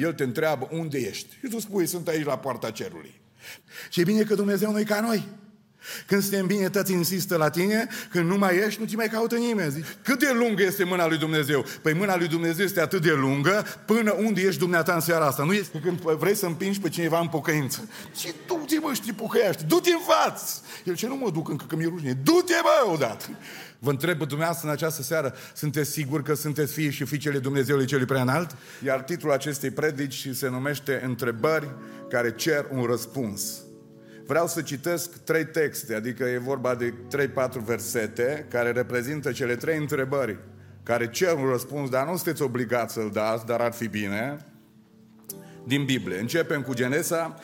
El te întreabă unde ești. Și tu spui, sunt aici la poarta cerului. Și e bine că Dumnezeu nu e ca noi. Când suntem bine, tăți insistă la tine, când nu mai ești, nu ți mai caută nimeni. Zici, cât de lungă este mâna lui Dumnezeu? Păi mâna lui Dumnezeu este atât de lungă până unde ești dumneata în seara asta. Nu este când vrei să împingi pe cineva în pocăință. Și du-te mă, știi pocăiaște, du-te în față. El ce nu mă duc încă că mi-e rușine. Du-te mă odată. Vă întreb pe dumneavoastră în această seară, sunteți siguri că sunteți fii și fiicele Dumnezeului Celui Prea Înalt? Iar titlul acestei predici se numește Întrebări care cer un răspuns. Vreau să citesc trei texte, adică e vorba de 3-4 versete, care reprezintă cele trei întrebări, care cer un răspuns, dar nu sunteți obligați să-l dați, dar ar fi bine, din Biblie. Începem cu Genesa,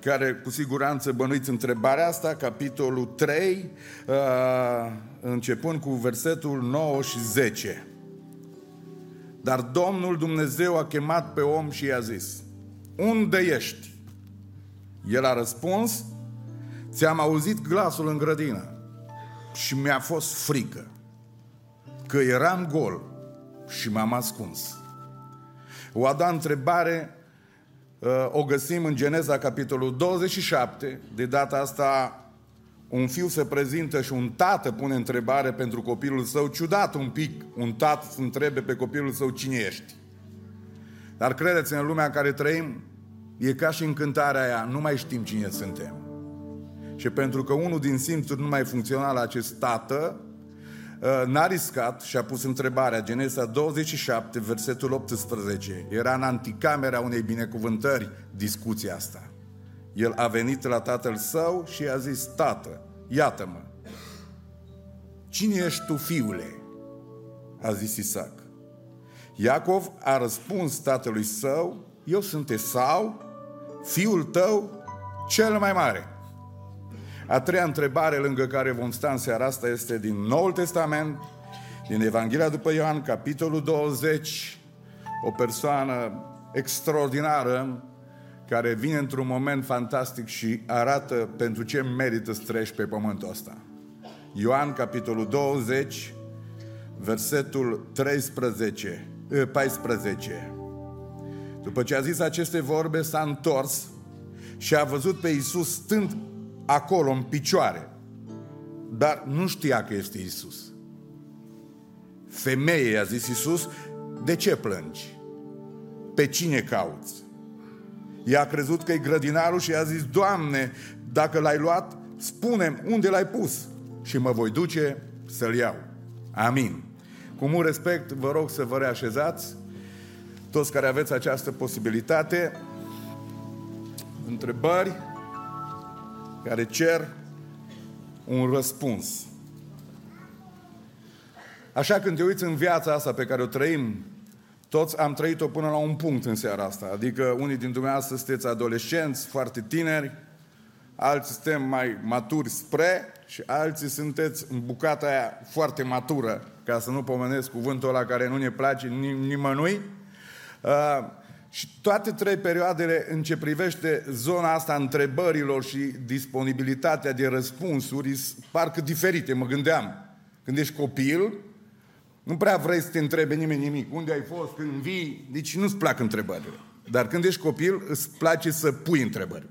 care cu siguranță bănuiți întrebarea asta, capitolul 3, uh, începând cu versetul 9 și 10. Dar Domnul Dumnezeu a chemat pe om și i-a zis, unde ești? El a răspuns, Ți-am auzit glasul în grădină și mi-a fost frică că eram gol și m-am ascuns. O a doua întrebare uh, o găsim în Geneza, capitolul 27. De data asta, un fiu se prezintă și un tată pune întrebare pentru copilul său. Ciudat un pic, un tată să întrebe pe copilul său cine ești. Dar credeți, în lumea în care trăim, e ca și în cântarea aia, nu mai știm cine suntem. Și pentru că unul din simțuri nu mai funcționa la acest tată, uh, n-a riscat și a pus întrebarea, Genesa 27, versetul 18. Era în anticamera unei binecuvântări discuția asta. El a venit la tatăl său și i-a zis, tată, iată-mă, cine ești tu, fiule? A zis Isaac. Iacov a răspuns tatălui său, eu sunt Esau, fiul tău cel mai mare. A treia întrebare lângă care vom sta în seara asta este din Noul Testament, din Evanghelia după Ioan, capitolul 20, o persoană extraordinară care vine într-un moment fantastic și arată pentru ce merită să trăiești pe pământul ăsta. Ioan, capitolul 20, versetul 13, 14. După ce a zis aceste vorbe, s-a întors și a văzut pe Iisus stând acolo, în picioare. Dar nu știa că este Isus. Femeie, a zis Isus, de ce plângi? Pe cine cauți? Ea a crezut că e grădinarul și a zis, Doamne, dacă l-ai luat, spune unde l-ai pus și mă voi duce să-l iau. Amin. Cu mult respect, vă rog să vă reașezați, toți care aveți această posibilitate, întrebări, care cer un răspuns. Așa când te uiți în viața asta pe care o trăim, toți am trăit-o până la un punct în seara asta. Adică unii din dumneavoastră sunteți adolescenți, foarte tineri, alții suntem mai maturi spre și alții sunteți în bucata aia foarte matură, ca să nu pomenesc cuvântul ăla care nu ne place nimănui. Uh, și toate trei perioadele în ce privește zona asta întrebărilor și disponibilitatea de răspunsuri, parcă diferite, mă gândeam. Când ești copil, nu prea vrei să te întrebe nimeni nimic. Unde ai fost, când vii, deci nu-ți plac întrebările. Dar când ești copil, îți place să pui întrebări.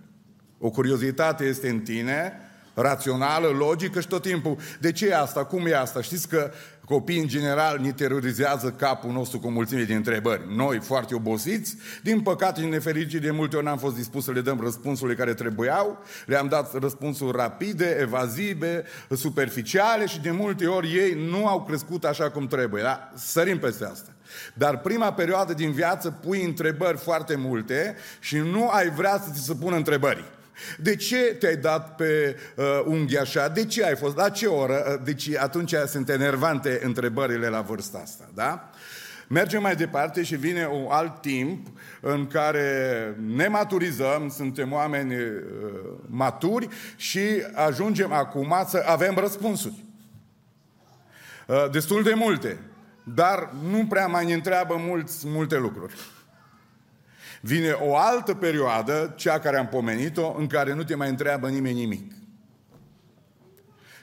O curiozitate este în tine, rațională, logică și tot timpul. De ce e asta? Cum e asta? Știți că Copiii, în general, ne terorizează capul nostru cu mulțime de întrebări. Noi, foarte obosiți, din păcate, nefericit, de multe ori n-am fost dispus să le dăm răspunsurile care trebuiau. Le-am dat răspunsuri rapide, evazive, superficiale și de multe ori ei nu au crescut așa cum trebuie. Da? Sărim peste asta. Dar prima perioadă din viață pui întrebări foarte multe și nu ai vrea să ți se pună întrebări. De ce te-ai dat pe uh, unghi așa? De ce ai fost? La ce oră? Uh, deci atunci sunt enervante întrebările la vârsta asta, da? Mergem mai departe și vine un alt timp în care ne maturizăm, suntem oameni uh, maturi și ajungem acum să avem răspunsuri. Uh, destul de multe, dar nu prea mai ne întreabă mulți, multe lucruri. Vine o altă perioadă, cea care am pomenit-o, în care nu te mai întreabă nimeni nimic.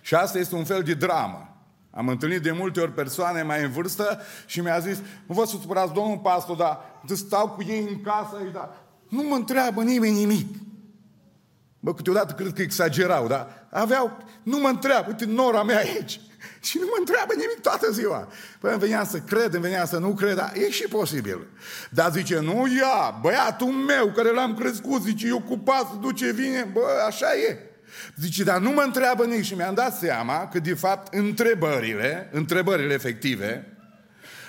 Și asta este un fel de dramă. Am întâlnit de multe ori persoane mai în vârstă și mi-a zis, nu vă supărați, domnul pastor, dar stau cu ei în casă, dar nu mă întreabă nimeni nimic. Bă, câteodată cred că exagerau, dar aveau, nu mă întreabă, uite, nora mea aici. Și nu mă întreabă nimic toată ziua. Păi îmi venea să cred, îmi venea să nu cred, dar e și posibil. Dar zice, nu ia, băiatul meu care l-am crescut, zice, eu cu pasul duce, vine, bă, așa e. Zice, dar nu mă întreabă nici și mi-am dat seama că, de fapt, întrebările, întrebările efective,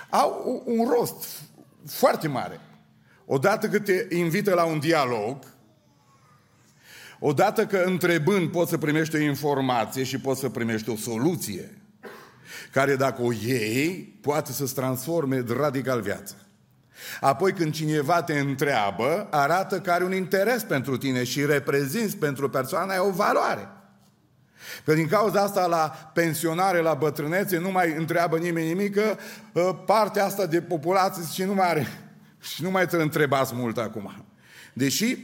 au un rost foarte mare. Odată că te invită la un dialog, odată că întrebând poți să primești o informație și poți să primești o soluție, care dacă o iei, poate să-ți transforme radical viața. Apoi când cineva te întreabă, arată că are un interes pentru tine și reprezinți pentru persoana aia o valoare. Că din cauza asta la pensionare, la bătrânețe, nu mai întreabă nimeni nimic, că ă, partea asta de populație și nu mai are, și nu mai te întrebați mult acum. Deși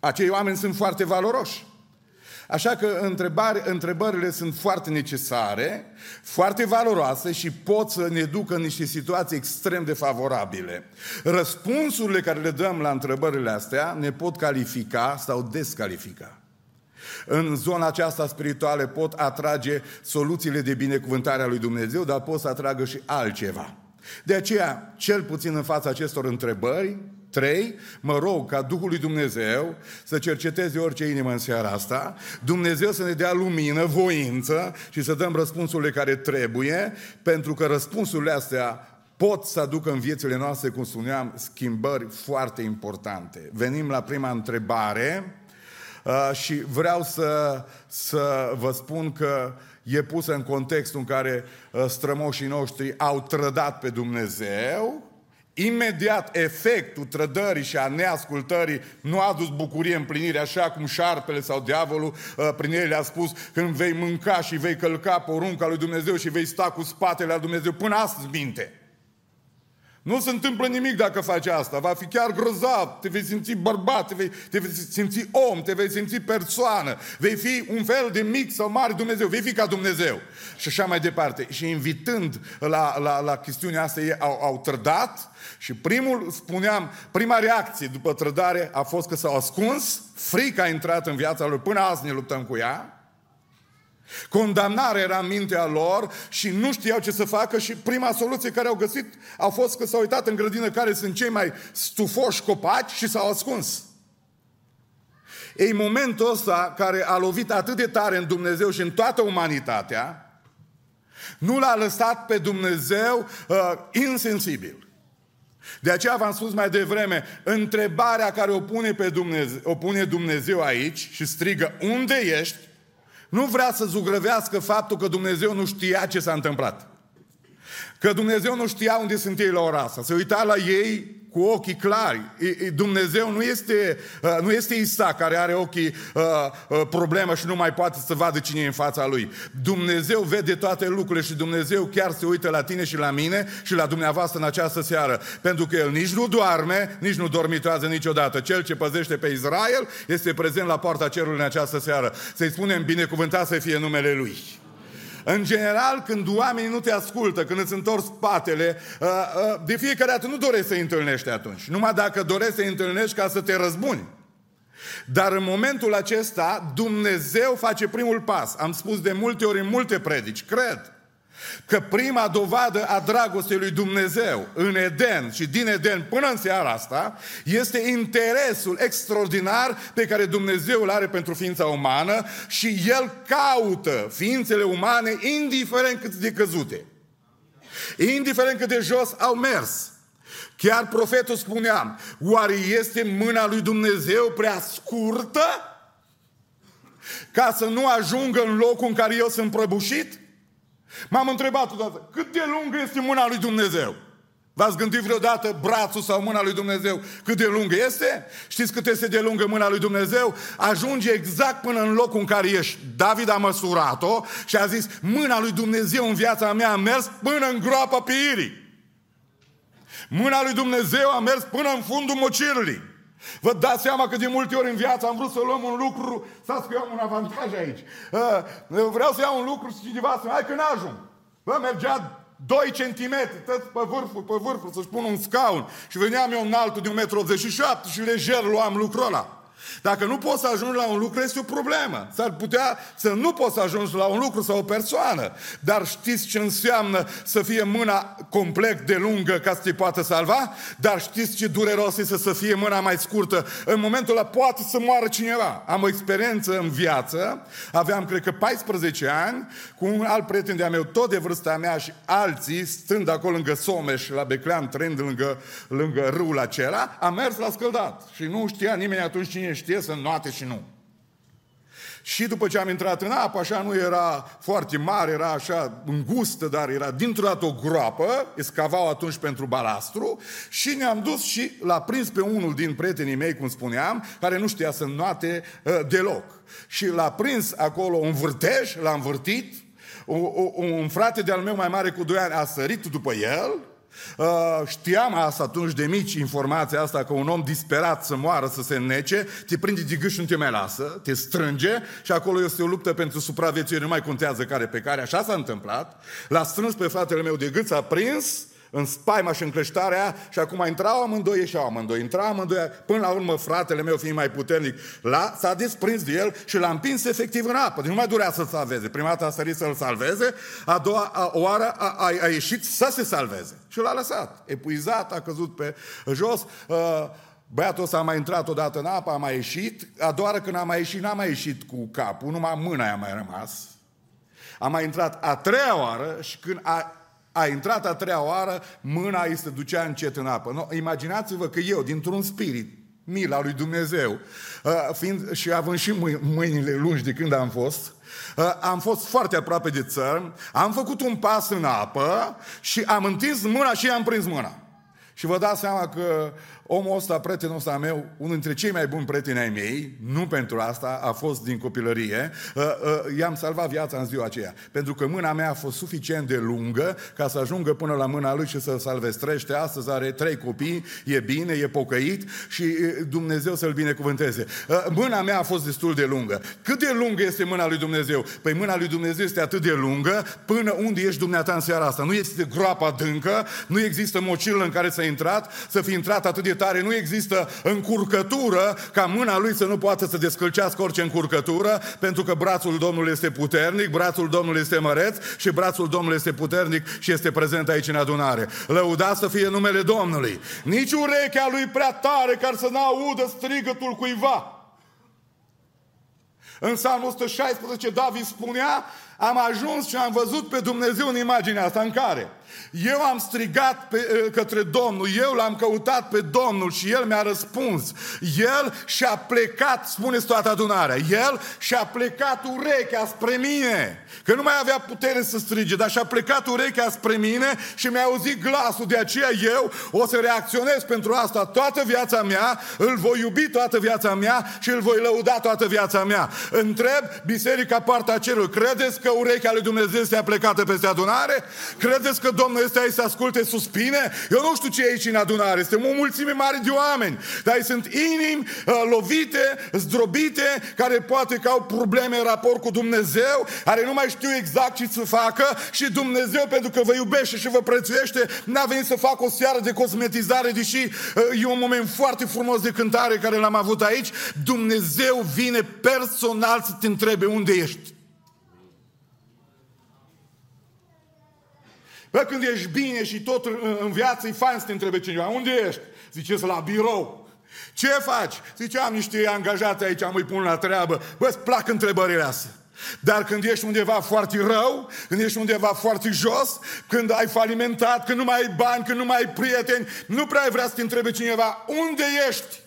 acei oameni sunt foarte valoroși. Așa că întrebări, întrebările sunt foarte necesare, foarte valoroase și pot să ne ducă în niște situații extrem de favorabile. Răspunsurile care le dăm la întrebările astea ne pot califica sau descalifica. În zona aceasta spirituală pot atrage soluțiile de binecuvântare a lui Dumnezeu, dar pot să atragă și altceva. De aceea, cel puțin în fața acestor întrebări, Trei, mă rog ca Duhul lui Dumnezeu să cerceteze orice inimă în seara asta, Dumnezeu să ne dea lumină, voință și să dăm răspunsurile care trebuie, pentru că răspunsurile astea pot să aducă în viețile noastre, cum spuneam, schimbări foarte importante. Venim la prima întrebare uh, și vreau să, să vă spun că e pusă în contextul în care uh, strămoșii noștri au trădat pe Dumnezeu, Imediat efectul trădării și a neascultării nu a adus bucurie, împlinire, așa cum șarpele sau diavolul uh, prin el le-a spus când vei mânca și vei călca porunca lui Dumnezeu și vei sta cu spatele la Dumnezeu. Până astăzi minte. Nu se întâmplă nimic dacă faci asta. Va fi chiar grozav. Te vei simți bărbat, te vei, te vei simți om, te vei simți persoană. Vei fi un fel de mic sau mare Dumnezeu. Vei fi ca Dumnezeu. Și așa mai departe. Și invitând la, la, la chestiunea asta, ei au, au trădat și primul, spuneam, prima reacție după trădare a fost că s-au ascuns, frica a intrat în viața lor, până azi ne luptăm cu ea, Condamnarea era în mintea lor și nu știau ce să facă și prima soluție care au găsit a fost că s-au uitat în grădină care sunt cei mai stufoși copaci și s-au ascuns. Ei, momentul ăsta care a lovit atât de tare în Dumnezeu și în toată umanitatea, nu l-a lăsat pe Dumnezeu uh, insensibil. De aceea v-am spus mai devreme, întrebarea care o pune, pe Dumnezeu, o pune Dumnezeu aici și strigă, unde ești? Nu vrea să zugrăvească faptul că Dumnezeu nu știa ce s-a întâmplat. Că Dumnezeu nu știa unde sunt ei la ora asta. Se uita la ei cu ochii clari. Dumnezeu nu este, uh, nu este Isa care are ochii uh, uh, problemă și nu mai poate să vadă cine e în fața lui. Dumnezeu vede toate lucrurile și Dumnezeu chiar se uită la tine și la mine și la dumneavoastră în această seară. Pentru că El nici nu doarme, nici nu dormitoază niciodată. Cel ce păzește pe Israel este prezent la poarta cerului în această seară. Să-i spunem binecuvântat să fie numele Lui. În general, când oamenii nu te ascultă, când îți întorci spatele, uh, uh, de fiecare dată nu dorești să-i întâlnești atunci. Numai dacă dorești să-i întâlnești ca să te răzbuni. Dar în momentul acesta, Dumnezeu face primul pas. Am spus de multe ori în multe predici, cred că prima dovadă a dragostei lui Dumnezeu în Eden și din Eden până în seara asta este interesul extraordinar pe care Dumnezeu îl are pentru ființa umană și El caută ființele umane indiferent cât de căzute. Indiferent cât de jos au mers. Chiar profetul spunea, oare este mâna lui Dumnezeu prea scurtă ca să nu ajungă în locul în care eu sunt prăbușit? M-am întrebat odată, cât de lungă este mâna lui Dumnezeu? V-ați gândit vreodată brațul sau mâna lui Dumnezeu cât de lungă este? Știți cât este de lungă mâna lui Dumnezeu? Ajunge exact până în locul în care ești. David a măsurat-o și a zis, mâna lui Dumnezeu în viața mea a mers până în groapa piirii. Mâna lui Dumnezeu a mers până în fundul mocirului. Vă dați seama că de multe ori în viață am vrut să luăm un lucru, să că eu am un avantaj aici. Uh, vreau să iau un lucru și cineva să hai că n-ajung. Bă, mergea 2 centimetri, tot pe vârful, pe vârful, să-și pun un scaun. Și veneam eu înaltul de 1,87 m și lejer luam lucrul ăla. Dacă nu poți să ajungi la un lucru, este o problemă. S-ar putea să nu poți să ajungi la un lucru sau o persoană. Dar știți ce înseamnă să fie mâna complet de lungă ca să te poată salva? Dar știți ce dureros este să fie mâna mai scurtă? În momentul ăla poate să moară cineva. Am o experiență în viață, aveam cred că 14 ani, cu un alt prieten de-a meu, tot de vârsta mea și alții, stând acolo lângă Someș, la Beclean, trend lângă, lângă râul acela, am mers la scăldat. Și nu știa nimeni atunci cine știe să noate și nu. Și după ce am intrat în apă, așa nu era foarte mare, era așa îngustă, dar era dintr-o dată o groapă, escavau atunci pentru balastru și ne-am dus și l-a prins pe unul din prietenii mei, cum spuneam, care nu știa să noate uh, deloc. Și l-a prins acolo un vârtej, l-a învârtit, un, un frate de-al meu mai mare cu doi ani a sărit după el, Uh, știam asta atunci de mici, informația asta, că un om disperat să moară, să se înnece, te prinde de gâș și nu te mai lasă, te strânge și acolo este o luptă pentru supraviețuire, nu mai contează care pe care, așa s-a întâmplat. L-a strâns pe fratele meu de gât, s-a prins, în spaima și în creștarea și acum intrau amândoi, ieșeau amândoi, intrau amândoi, până la urmă fratele meu fiind mai puternic, la, s-a desprins de el și l-a împins efectiv în apă. Deci nu mai durea să-l salveze. Prima dată a sărit să-l salveze, a doua a, oară a, a, a ieșit să se salveze. Și l-a lăsat. Epuizat, a căzut pe jos. Uh, Băiatul ăsta a mai intrat odată în apă, a mai ieșit. A doua oară când a mai ieșit, n-a mai ieșit cu capul, numai mâna i-a mai rămas. A mai intrat a treia oară și când a a intrat a treia oară, mâna îi se ducea încet în apă. No, imaginați-vă că eu, dintr-un spirit, mila lui Dumnezeu, uh, fiind și având și mâinile lungi de când am fost, uh, am fost foarte aproape de țărm, am făcut un pas în apă și am întins mâna și i-am prins mâna. Și vă dați seama că Omul ăsta, prietenul ăsta meu, unul dintre cei mai buni prieteni ai mei, nu pentru asta, a fost din copilărie, uh, uh, i-am salvat viața în ziua aceea. Pentru că mâna mea a fost suficient de lungă ca să ajungă până la mâna lui și să-l salvestrește. Astăzi are trei copii, e bine, e pocăit și uh, Dumnezeu să-l binecuvânteze. Mâna mea a fost destul de lungă. Cât de lungă este mâna lui Dumnezeu? Păi mâna lui Dumnezeu este atât de lungă până unde ești dumneata în seara asta. Nu este groapa adâncă, nu există mocilă în care s-a intrat, să fi intrat atât de tare, nu există încurcătură ca mâna lui să nu poată să descălcească orice încurcătură, pentru că brațul Domnului este puternic, brațul Domnului este măreț și brațul Domnului este puternic și este prezent aici în adunare. Lăuda să fie numele Domnului. Nici urechea lui prea tare ca să n-audă strigătul cuiva. În Psalmul 116 David spunea, am ajuns și am văzut pe Dumnezeu în imaginea asta în care eu am strigat pe, eh, către Domnul, eu l-am căutat pe Domnul și El mi-a răspuns. El și-a plecat, spuneți toată adunarea, El și-a plecat urechea spre mine. Că nu mai avea putere să strige, dar și-a plecat urechea spre mine și mi-a auzit glasul. De aceea eu o să reacționez pentru asta toată viața mea, îl voi iubi toată viața mea și îl voi lăuda toată viața mea. Întreb Biserica Partea Cerului, credeți că urechea lui Dumnezeu este plecată peste adunare? Credeți că Domnul este aici să asculte suspine? Eu nu știu ce e aici în adunare. Este o mulțime mare de oameni. Dar sunt inimi uh, lovite, zdrobite, care poate că au probleme în raport cu Dumnezeu, care nu mai știu exact ce să facă și Dumnezeu, pentru că vă iubește și vă prețuiește, n-a venit să facă o seară de cosmetizare, deși uh, e un moment foarte frumos de cântare care l-am avut aici. Dumnezeu vine personal să te întrebe unde ești. Bă, când ești bine și tot în viață e fain să te întrebe cineva, unde ești? Ziceți, la birou. Ce faci? Zice, am niște angajați aici, am îi pun la treabă. Bă, îți plac întrebările astea. Dar când ești undeva foarte rău, când ești undeva foarte jos, când ai falimentat, când nu mai ai bani, când nu mai ai prieteni, nu prea ai vrea să te întrebe cineva, unde ești?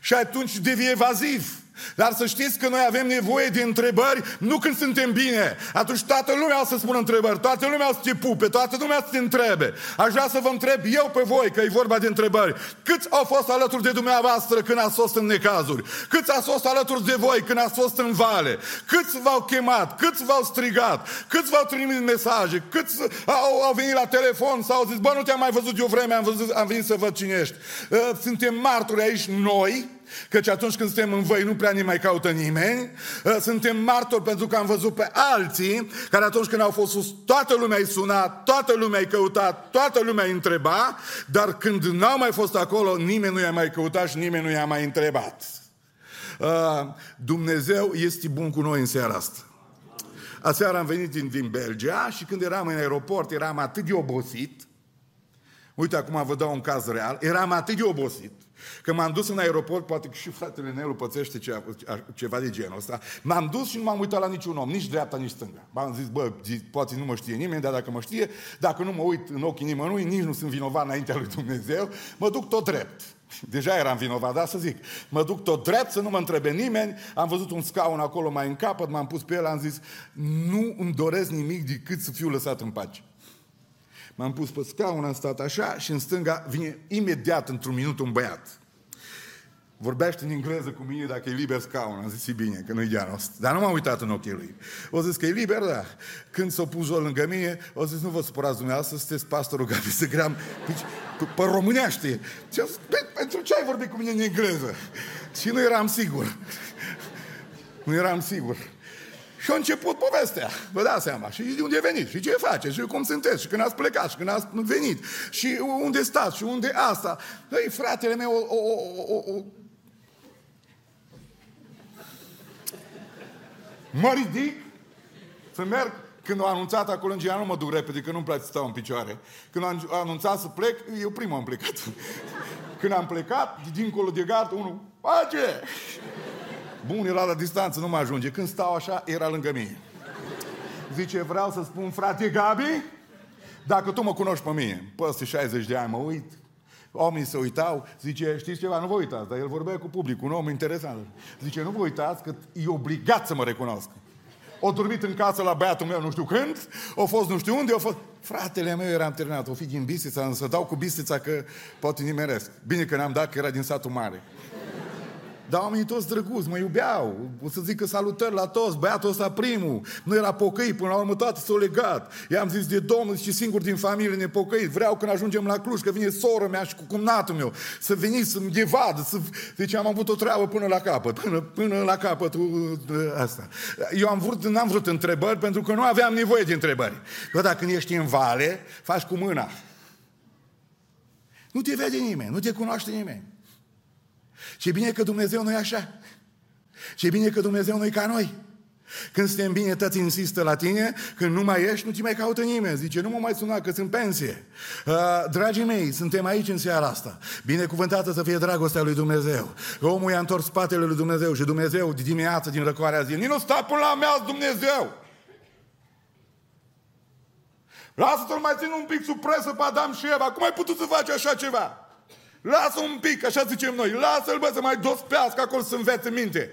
Și atunci devii evaziv. Dar să știți că noi avem nevoie de întrebări nu când suntem bine. Atunci toată lumea o să spună întrebări, toată lumea o să te pupe, toată lumea să te întrebe. Aș vrea să vă întreb eu pe voi, că e vorba de întrebări. Câți au fost alături de dumneavoastră când ați fost în necazuri? Câți ați fost alături de voi când ați fost în vale? Câți v-au chemat? Câți v-au strigat? Câți v-au trimis mesaje? Câți au, au venit la telefon sau au zis, bă, nu te-am mai văzut de o vreme, am, văzut, am venit să văd cine ești. Uh, suntem martori aici noi, căci atunci când suntem în voi nu prea ne mai caută nimeni. Uh, suntem martori pentru că am văzut pe alții care atunci când au fost sus, toată lumea îi suna, toată lumea îi căuta, toată lumea îi întreba, dar când n-au mai fost acolo, nimeni nu i-a mai căutat și nimeni nu i-a mai întrebat. Uh, Dumnezeu este bun cu noi în seara asta. Aseară am venit din, din Belgia și când eram în aeroport eram atât de obosit. Uite, acum vă dau un caz real. Eram atât de obosit că m-am dus în aeroport, poate că și fratele Nelu pățește ceva, ceva de genul ăsta. M-am dus și nu m-am uitat la niciun om, nici dreapta, nici stânga. M-am zis, bă, poate nu mă știe nimeni, dar dacă mă știe, dacă nu mă uit în ochii nimănui, nici nu sunt vinovat înaintea lui Dumnezeu, mă duc tot drept. Deja eram vinovat, da să zic. Mă duc tot drept, să nu mă întrebe nimeni. Am văzut un scaun acolo mai în capăt, m-am pus pe el, am zis, nu îmi doresc nimic decât să fiu lăsat în pace. M-am pus pe scaun, am stat așa și în stânga vine imediat, într-un minut, un băiat. Vorbește în engleză cu mine dacă e liber scaun. Am zis, e bine, că nu-i de Dar nu m-am uitat în ochii lui. O zis că e liber, da. Când s-o pus lângă mine, o zis, nu vă supărați dumneavoastră, sunteți pastorul Gabi să gream pe, pe românește. Și zis, pentru ce ai vorbit cu mine în engleză? Și nu eram sigur. Nu eram sigur. Și a început povestea, vă dați seama. Și de unde venit, și ce face, și cum sunteți, și când ați plecat, și când ați venit, și unde stați, și unde asta. Ei, fratele meu, o, o, o, o, mă ridic să merg. Când au anunțat acolo în nu mă duc repede, că nu-mi place să stau în picioare. Când au anunțat să plec, eu primul am plecat. Când am plecat, dincolo de gard, unul, face! Bun, era la distanță, nu mă ajunge. Când stau așa, era lângă mine. Zice, vreau să spun, frate Gabi, dacă tu mă cunoști pe mine, peste 60 de ani mă uit, oamenii se uitau, zice, știți ceva, nu vă uitați, dar el vorbea cu public, un om interesant. Zice, nu vă uitați că e obligat să mă recunoască. O dormit în casă la băiatul meu nu știu când, o fost nu știu unde, o fost... Fratele meu era terminat, o fi din Bistița, însă dau cu Bistița că poate nimeresc. Bine că n-am dat, că era din satul mare. Dar oamenii toți drăguți, mă iubeau. O să zic că salutări la toți, băiatul ăsta primul. Nu era pocăi, până la urmă toate s-au legat. I-am zis de Domnul și singur din familie nepocăit. Vreau când ajungem la Cluj, că vine soră mea și cu cumnatul meu, să veniți să-mi vadă. Să... Deci am avut o treabă până la capăt, până, până la capătul uh, asta. Eu am vrut, n-am vrut întrebări pentru că nu aveam nevoie de întrebări. Că dacă ești în vale, faci cu mâna. Nu te vede nimeni, nu te cunoaște nimeni. Și e bine că Dumnezeu nu e așa. Și e bine că Dumnezeu nu e ca noi. Când suntem bine, tăți insistă la tine, când nu mai ești, nu te mai caută nimeni. Zice, nu mă mai suna că sunt pensie. Uh, dragii mei, suntem aici în seara asta. Binecuvântată să fie dragostea lui Dumnezeu. Omul i-a întors spatele lui Dumnezeu și Dumnezeu de dimineață, din răcoarea zi, nu sta până la mea Dumnezeu. Lasă-l mai țin un pic sub presă pe Adam și Eva. Cum ai putut să faci așa ceva? Lasă un pic, așa zicem noi. Lasă-l, bă, să mai dospească acolo să învețe minte.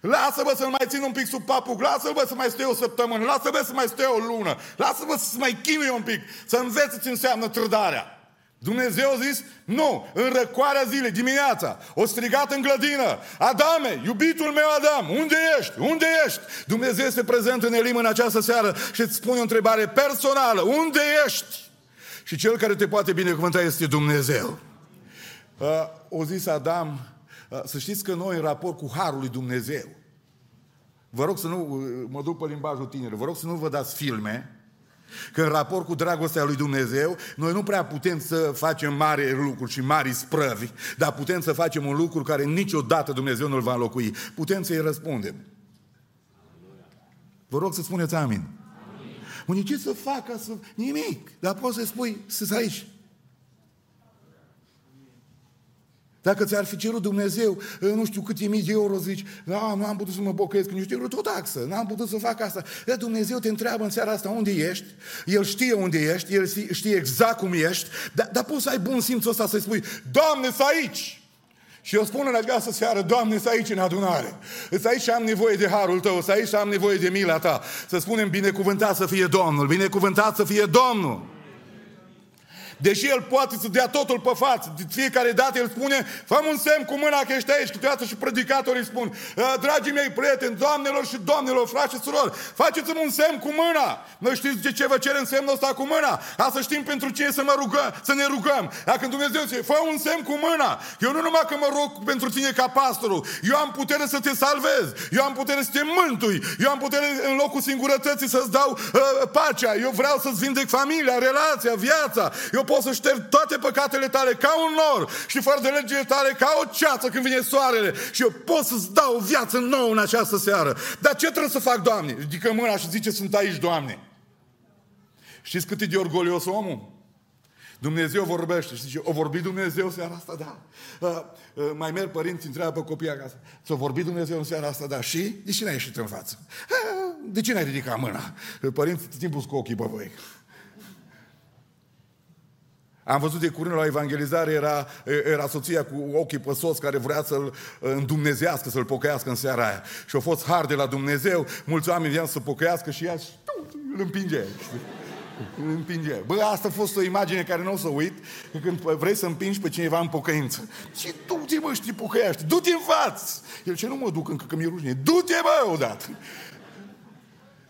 Lasă, bă, să-l mai țin un pic sub papuc. Lasă-l, bă, să mai stea o săptămână. Lasă, bă, să mai stea o lună. Lasă, bă, să mai chinuie un pic. Să învețe ce înseamnă trădarea. Dumnezeu a zis, nu, în răcoarea zilei, dimineața, o strigat în grădină, Adame, iubitul meu Adam, unde ești? Unde ești? Dumnezeu este prezent în Elim în această seară și îți spune o întrebare personală, unde ești? Și cel care te poate binecuvânta este Dumnezeu. Uh, o zis Adam, uh, să știți că noi în raport cu Harul lui Dumnezeu, vă rog să nu, uh, mă duc pe limbajul tineri, vă rog să nu vă dați filme, că în raport cu dragostea lui Dumnezeu, noi nu prea putem să facem mari lucruri și mari sprăvi, dar putem să facem un lucru care niciodată Dumnezeu nu-l va înlocui. Putem să-i răspundem. Vă rog să spuneți amin. amin. Unii ce să facă? Să... Nimic. Dar poți să spui, să aici. Dacă ți-ar fi cerut Dumnezeu, nu știu câte mii de euro, zici, da, nu am putut să mă bocăiesc, că nu știu o taxă, n-am putut să fac asta. Dar Dumnezeu te întreabă în seara asta unde ești, El știe unde ești, El știe exact cum ești, dar, dar poți să ai bun simțul ăsta să-i spui, Doamne, să aici! Și eu spun în această seară, Doamne, să aici în adunare. Să aici am nevoie de harul Tău, să aici am nevoie de mila Ta. Să spunem, binecuvântat să fie Domnul, binecuvântat să fie Domnul. Deși El poate să dea totul pe față, de fiecare dată El spune, fă un semn cu mâna că ești aici, câteodată și predicatorii spun, ă, dragii mei prieteni, doamnelor și domnilor, frați și surori, faceți-mi un semn cu mâna. Noi știți de ce vă cerem semnul ăsta cu mâna? Ca să știm pentru cine să, mă rugăm, să ne rugăm. Dacă Dumnezeu zice, fă un semn cu mâna. Eu nu numai că mă rog pentru tine ca pastorul, eu am putere să te salvez, eu am putere să te mântui, eu am putere în locul singurătății să-ți dau uh, pacea, eu vreau să-ți vindec familia, relația, viața, eu pot să șterg toate păcatele tale ca un nor și fără de legile tale ca o ceață când vine soarele și eu pot să-ți dau viață nouă în această seară. Dar ce trebuie să fac, Doamne? Ridică mâna și zice, sunt aici, Doamne. Știți cât e de orgolios omul? Dumnezeu vorbește. Știți ce? O vorbi Dumnezeu seara asta? Da. Uh, uh, mai merg părinți, întreabă copiii acasă. Ți-o vorbi Dumnezeu în seara asta? Da. Și? De ce n-ai ieșit în față? Uh, de ce n-ai ridicat mâna? Părinții tot timpul cu ochii pe voi. Am văzut de curând la evangelizare, era, era soția cu ochii pe soț care vrea să-l îndumnezească, să-l pocăiască în seara aia. Și a fost har de la Dumnezeu, mulți oameni veneau să pocăiască și ea îl împinge. Îl împinge. Bă, asta a fost o imagine care nu o să uit, că când vrei să împingi pe cineva în pocăință. Și du-te, mă, știi, pocăiaște, du-te în față! El ce nu mă duc încă că mi-e rușine. Du-te, bă, odată!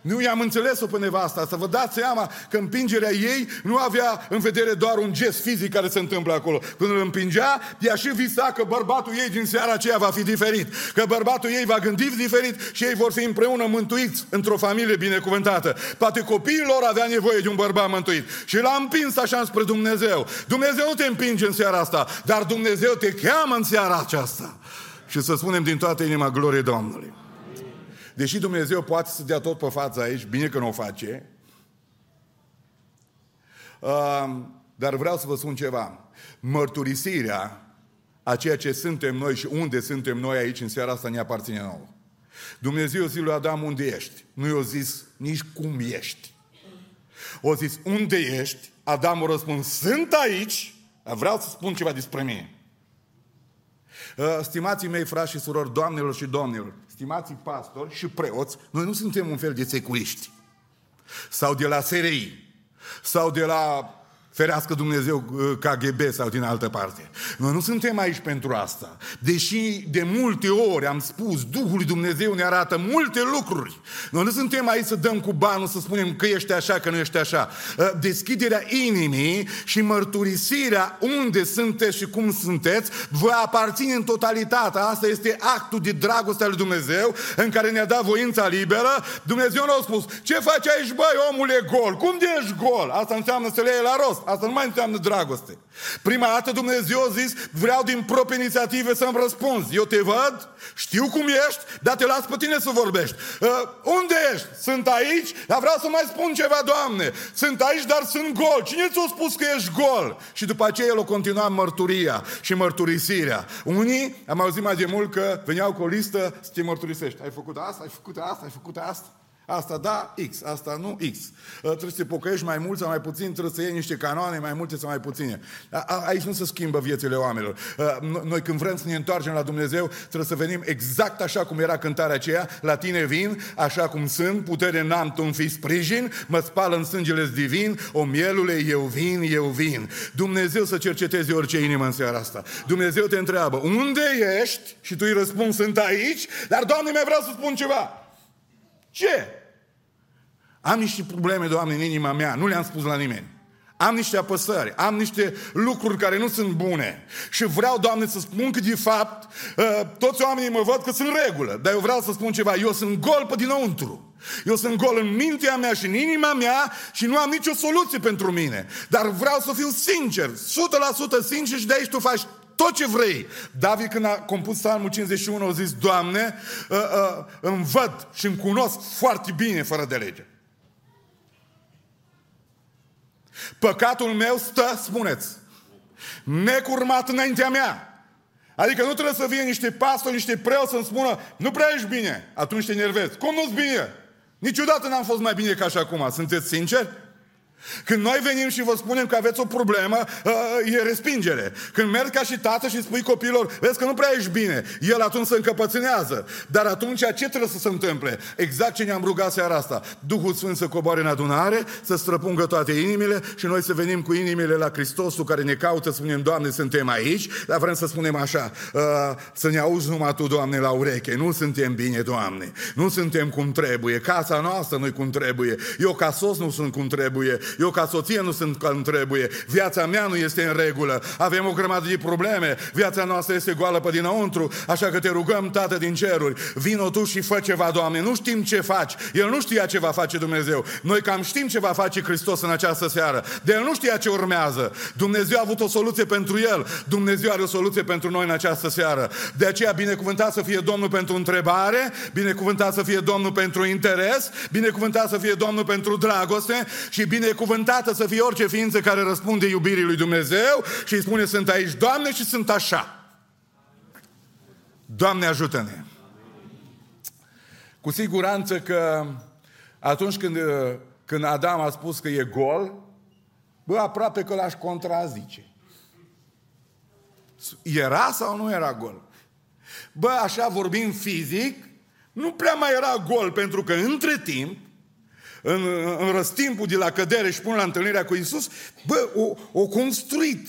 Nu i-am înțeles-o pe nevasta să vă dați seama că împingerea ei nu avea în vedere doar un gest fizic care se întâmplă acolo. Când îl împingea, ea și visa că bărbatul ei din seara aceea va fi diferit, că bărbatul ei va gândi diferit și ei vor fi împreună mântuiți într-o familie binecuvântată. Poate copiii lor avea nevoie de un bărbat mântuit și l-a împins așa spre Dumnezeu. Dumnezeu nu te împinge în seara asta, dar Dumnezeu te cheamă în seara aceasta. Și să spunem din toată inima glorie Domnului. Deși Dumnezeu poate să dea tot pe față aici, bine că nu o face, uh, dar vreau să vă spun ceva. Mărturisirea a ceea ce suntem noi și unde suntem noi aici în seara asta ne aparține nouă. Dumnezeu zis lui Adam unde ești. Nu i-a zis nici cum ești. O zis unde ești. Adam a răspuns sunt aici. Vreau să spun ceva despre mine. Uh, stimații mei, frați și surori, doamnelor și domnilor, stimații pastori și preoți, noi nu suntem un fel de securiști. Sau de la SRI. Sau de la Ferească Dumnezeu uh, KGB sau din altă parte. Noi nu suntem aici pentru asta. Deși de multe ori am spus, Duhul lui Dumnezeu ne arată multe lucruri. Noi nu suntem aici să dăm cu banul, să spunem că ești așa, că nu ești așa. Uh, deschiderea inimii și mărturisirea unde sunteți și cum sunteți vă aparține în totalitate. Asta este actul de dragoste al lui Dumnezeu în care ne-a dat voința liberă. Dumnezeu nu a spus, ce faci aici, băi, omule gol? Cum de ești gol? Asta înseamnă să le iei la rost. Asta nu mai înseamnă dragoste. Prima dată Dumnezeu a zis, vreau din proprie inițiative să-mi răspunzi. Eu te văd, știu cum ești, dar te las pe tine să vorbești. Uh, unde ești? Sunt aici, dar vreau să mai spun ceva, Doamne. Sunt aici, dar sunt gol. Cine ți-a spus că ești gol? Și după aceea el o continua mărturia și mărturisirea. Unii, am auzit mai de mult că veneau cu o listă să te mărturisești. Ai făcut asta, ai făcut asta, ai făcut asta. Asta da, X, asta nu, X. Uh, trebuie să te pocăiești mai mult sau mai puțin, trebuie să iei niște canoane mai multe sau mai puține. Aici nu se schimbă viețile oamenilor. Uh, noi când vrem să ne întoarcem la Dumnezeu, trebuie să venim exact așa cum era cântarea aceea, la tine vin, așa cum sunt, putere n-am, tu fi sprijin, mă spală în sângele divin, o mielule, eu vin, eu vin. Dumnezeu să cerceteze orice inimă în seara asta. Dumnezeu te întreabă, unde ești? Și tu îi răspunzi, sunt aici, dar Doamne, mai vreau să spun ceva. Ce? Am niște probleme, Doamne, în inima mea, nu le-am spus la nimeni. Am niște apăsări, am niște lucruri care nu sunt bune. Și vreau, Doamne, să spun că, de fapt, ă, toți oamenii mă văd că sunt regulă. Dar eu vreau să spun ceva. Eu sunt gol pe dinăuntru. Eu sunt gol în mintea mea și în inima mea și nu am nicio soluție pentru mine. Dar vreau să fiu sincer, 100% sincer și de aici tu faci tot ce vrei. David când a compus psalmul 51 a zis, Doamne, uh, uh, îmi văd și îmi cunosc foarte bine fără de lege. Păcatul meu stă, spuneți, necurmat înaintea mea. Adică nu trebuie să fie niște pastori, niște preoți să-mi spună, nu prea ești bine, atunci te nervezi. Cum nu-ți bine? Niciodată n-am fost mai bine ca și acum, sunteți sinceri? Când noi venim și vă spunem că aveți o problemă, uh, e respingere. Când mergi ca și tată și spui copilor, vezi că nu prea ești bine, el atunci se încăpățânează. Dar atunci ce trebuie să se întâmple? Exact ce ne-am rugat seara asta. Duhul Sfânt să coboare în adunare, să străpungă toate inimile și noi să venim cu inimile la Hristosul care ne caută, spunem, Doamne, suntem aici, dar vrem să spunem așa, uh, să ne auzi numai Tu, Doamne, la ureche. Nu suntem bine, Doamne. Nu suntem cum trebuie. Casa noastră nu cum trebuie. Eu ca sos nu sunt cum trebuie. Eu ca soție nu sunt cum trebuie. Viața mea nu este în regulă. Avem o grămadă de probleme. Viața noastră este goală pe dinăuntru. Așa că te rugăm, Tată din ceruri, vino Tu și fă ceva, Doamne. Nu știm ce faci. El nu știa ce va face Dumnezeu. Noi cam știm ce va face Hristos în această seară. De El nu știa ce urmează. Dumnezeu a avut o soluție pentru El. Dumnezeu are o soluție pentru noi în această seară. De aceea binecuvântat să fie Domnul pentru întrebare, binecuvântat să fie Domnul pentru interes, binecuvântat să fie Domnul pentru dragoste și binecuvântată să fie orice ființă care răspunde iubirii lui Dumnezeu și îi spune sunt aici, Doamne, și sunt așa. Doamne ajută-ne! Cu siguranță că atunci când, când Adam a spus că e gol, bă, aproape că l-aș contrazice. Era sau nu era gol? Bă, așa vorbim fizic, nu prea mai era gol, pentru că între timp, în, în răstimpul de la cădere și până la întâlnirea cu Isus, bă, o, o construit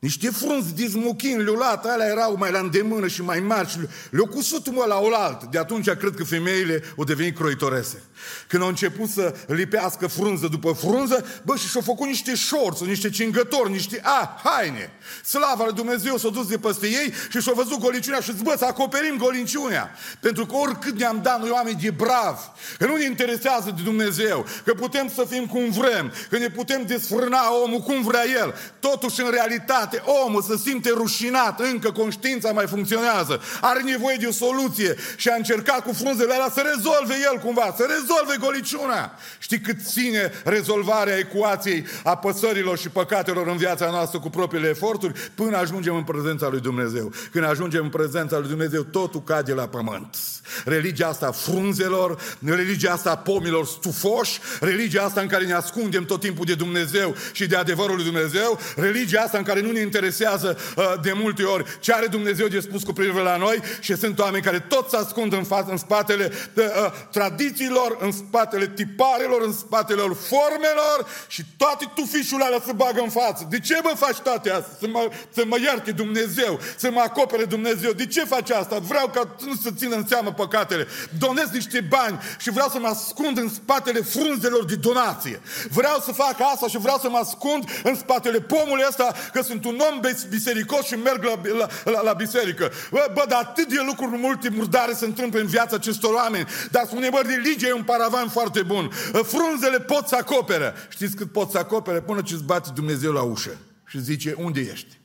niște frunzi de smuchin luat, alea erau mai la îndemână și mai mari și le-au cusut mă la oaltă. De atunci cred că femeile au devenit croitorese. Când au început să lipească frunză după frunză, bă, și și-au făcut niște șorți, niște cingători, niște, a, haine. Slava lui Dumnezeu s-a dus de peste ei și și-au văzut goliciunea și zis, bă, să acoperim goliciunea. Pentru că oricât ne-am dat noi oameni de bravi, că nu ne interesează de Dumnezeu, că putem să fim cum vrem, că ne putem desfrâna omul cum vrea el. Totuși, în realitate, omul se simte rușinat, încă conștiința mai funcționează, are nevoie de o soluție și a încercat cu frunzele alea să rezolve el cumva, să rezolve rezolve goliciunea. Știi cât ține rezolvarea ecuației a păsărilor și păcatelor în viața noastră cu propriile eforturi până ajungem în prezența lui Dumnezeu. Când ajungem în prezența lui Dumnezeu, totul cade la pământ. Religia asta a frunzelor, religia asta a pomilor stufoși, religia asta în care ne ascundem tot timpul de Dumnezeu și de adevărul lui Dumnezeu, religia asta în care nu ne interesează uh, de multe ori ce are Dumnezeu de spus cu privire la noi și sunt oameni care tot se ascund în, fa- în spatele de, uh, tradițiilor, în spatele tiparelor, în spatele formelor și toate tufișurile alea se bagă în față. De ce mă faci toate astea? Să mă, să mă ierte Dumnezeu, să mă acopere Dumnezeu. De ce faci asta? Vreau ca nu să țină în seamă păcatele. Donez niște bani și vreau să mă ascund în spatele frunzelor de donație. Vreau să fac asta și vreau să mă ascund în spatele pomului ăsta că sunt un om bisericos și merg la, la, la, la biserică. Bă, bă, dar atât de lucruri multe murdare se întâmplă în viața acestor oameni. Dar spune, bă, religia e un paravan foarte bun. Frunzele pot să acopere. Știți cât pot să acopere? Până ce îți bate Dumnezeu la ușă și zice, unde ești?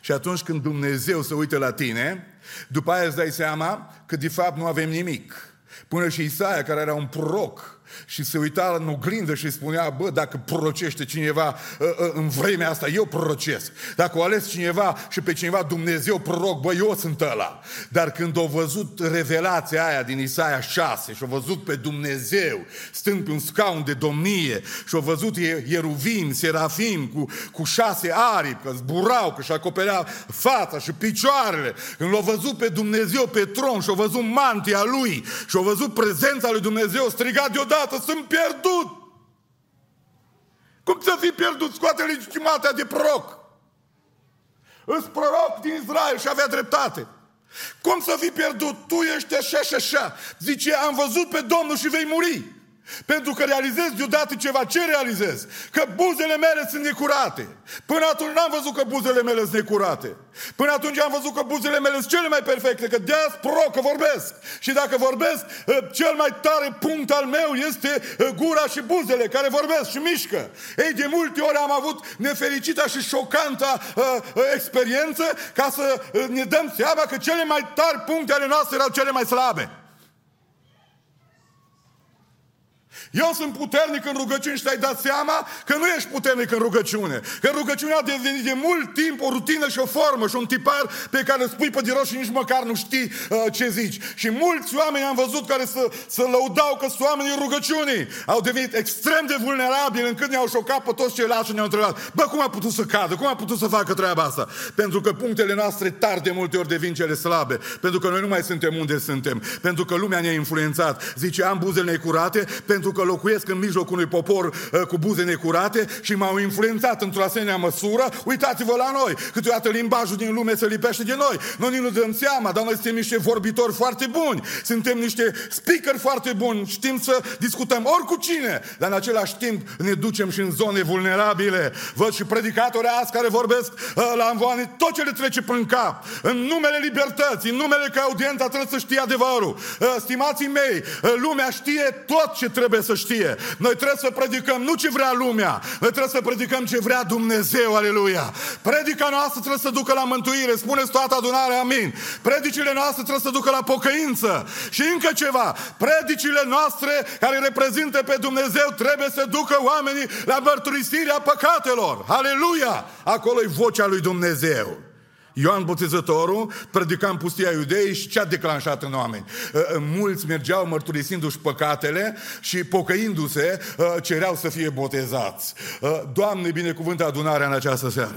Și atunci când Dumnezeu se uită la tine, după aia îți dai seama că de fapt nu avem nimic. Până și Isaia, care era un proroc, și se uita în oglindă și spunea, bă, dacă prorocește cineva ă, ă, în vremea asta, eu prorocesc. Dacă o ales cineva și pe cineva Dumnezeu proroc, bă, eu sunt ăla. Dar când au văzut revelația aia din Isaia 6 și au văzut pe Dumnezeu stând pe un scaun de domnie și au văzut ieruvim, serafim cu, cu șase aripi, că zburau, că și acoperea fața și picioarele, când l-au văzut pe Dumnezeu pe tron și au văzut mantia lui și au văzut prezența lui Dumnezeu, strigat deodată dată, sunt pierdut. Cum să fii pierdut? Scoate legitimitatea de proroc. Îți proroc din Israel și avea dreptate. Cum să fii pierdut? Tu ești așa și așa. Zice, am văzut pe Domnul și vei muri. Pentru că realizez deodată ceva. Ce realizez? Că buzele mele sunt necurate. Până atunci n-am văzut că buzele mele sunt necurate. Până atunci am văzut că buzele mele sunt cele mai perfecte, că de-aia pro că vorbesc. Și dacă vorbesc, ă, cel mai tare punct al meu este ă, gura și buzele care vorbesc și mișcă. Ei, de multe ori am avut nefericita și șocanta uh, uh, experiență ca să uh, ne dăm seama că cele mai tari puncte ale noastre erau cele mai slabe. Eu sunt puternic în rugăciune și te-ai dat seama că nu ești puternic în rugăciune. Că rugăciunea a devenit de mult timp o rutină și o formă și un tipar pe care îl spui pe din și nici măcar nu știi uh, ce zici. Și mulți oameni am văzut care să, să lăudau că sunt oamenii rugăciunii. Au devenit extrem de vulnerabili încât ne-au șocat pe toți ceilalți și ne-au întrebat bă, cum a putut să cadă? Cum a putut să facă treaba asta? Pentru că punctele noastre tari de multe ori devin cele slabe. Pentru că noi nu mai suntem unde suntem. Pentru că lumea ne-a influențat. Zice, am buzele necurate pentru că locuiesc în mijlocul unui popor uh, cu buze necurate și m-au influențat într-o asemenea măsură. Uitați-vă la noi. Câteodată limbajul din lume se lipește de noi. Noi nu dăm seama, dar noi suntem niște vorbitori foarte buni. Suntem niște speaker foarte buni. Știm să discutăm ori cu cine, dar în același timp ne ducem și în zone vulnerabile. Văd și predicatori azi care vorbesc uh, la învoane tot ce le trece prin cap. În numele libertății, în numele că audiența trebuie să știe adevărul. Uh, stimații mei, uh, lumea știe tot ce trebuie să știe. Noi trebuie să predicăm nu ce vrea lumea, noi trebuie să predicăm ce vrea Dumnezeu, aleluia. Predica noastră trebuie să ducă la mântuire, spuneți toată adunarea, amin. Predicile noastre trebuie să ducă la pocăință. Și încă ceva, predicile noastre care reprezintă pe Dumnezeu trebuie să ducă oamenii la mărturisirea păcatelor. Aleluia! Acolo e vocea lui Dumnezeu. Ioan Botezătorul predica în pustia iudeii și ce a declanșat în oameni? Uh, uh, mulți mergeau mărturisindu-și păcatele și pocăindu-se uh, cereau să fie botezați. Doamne, binecuvântă adunarea în această seară.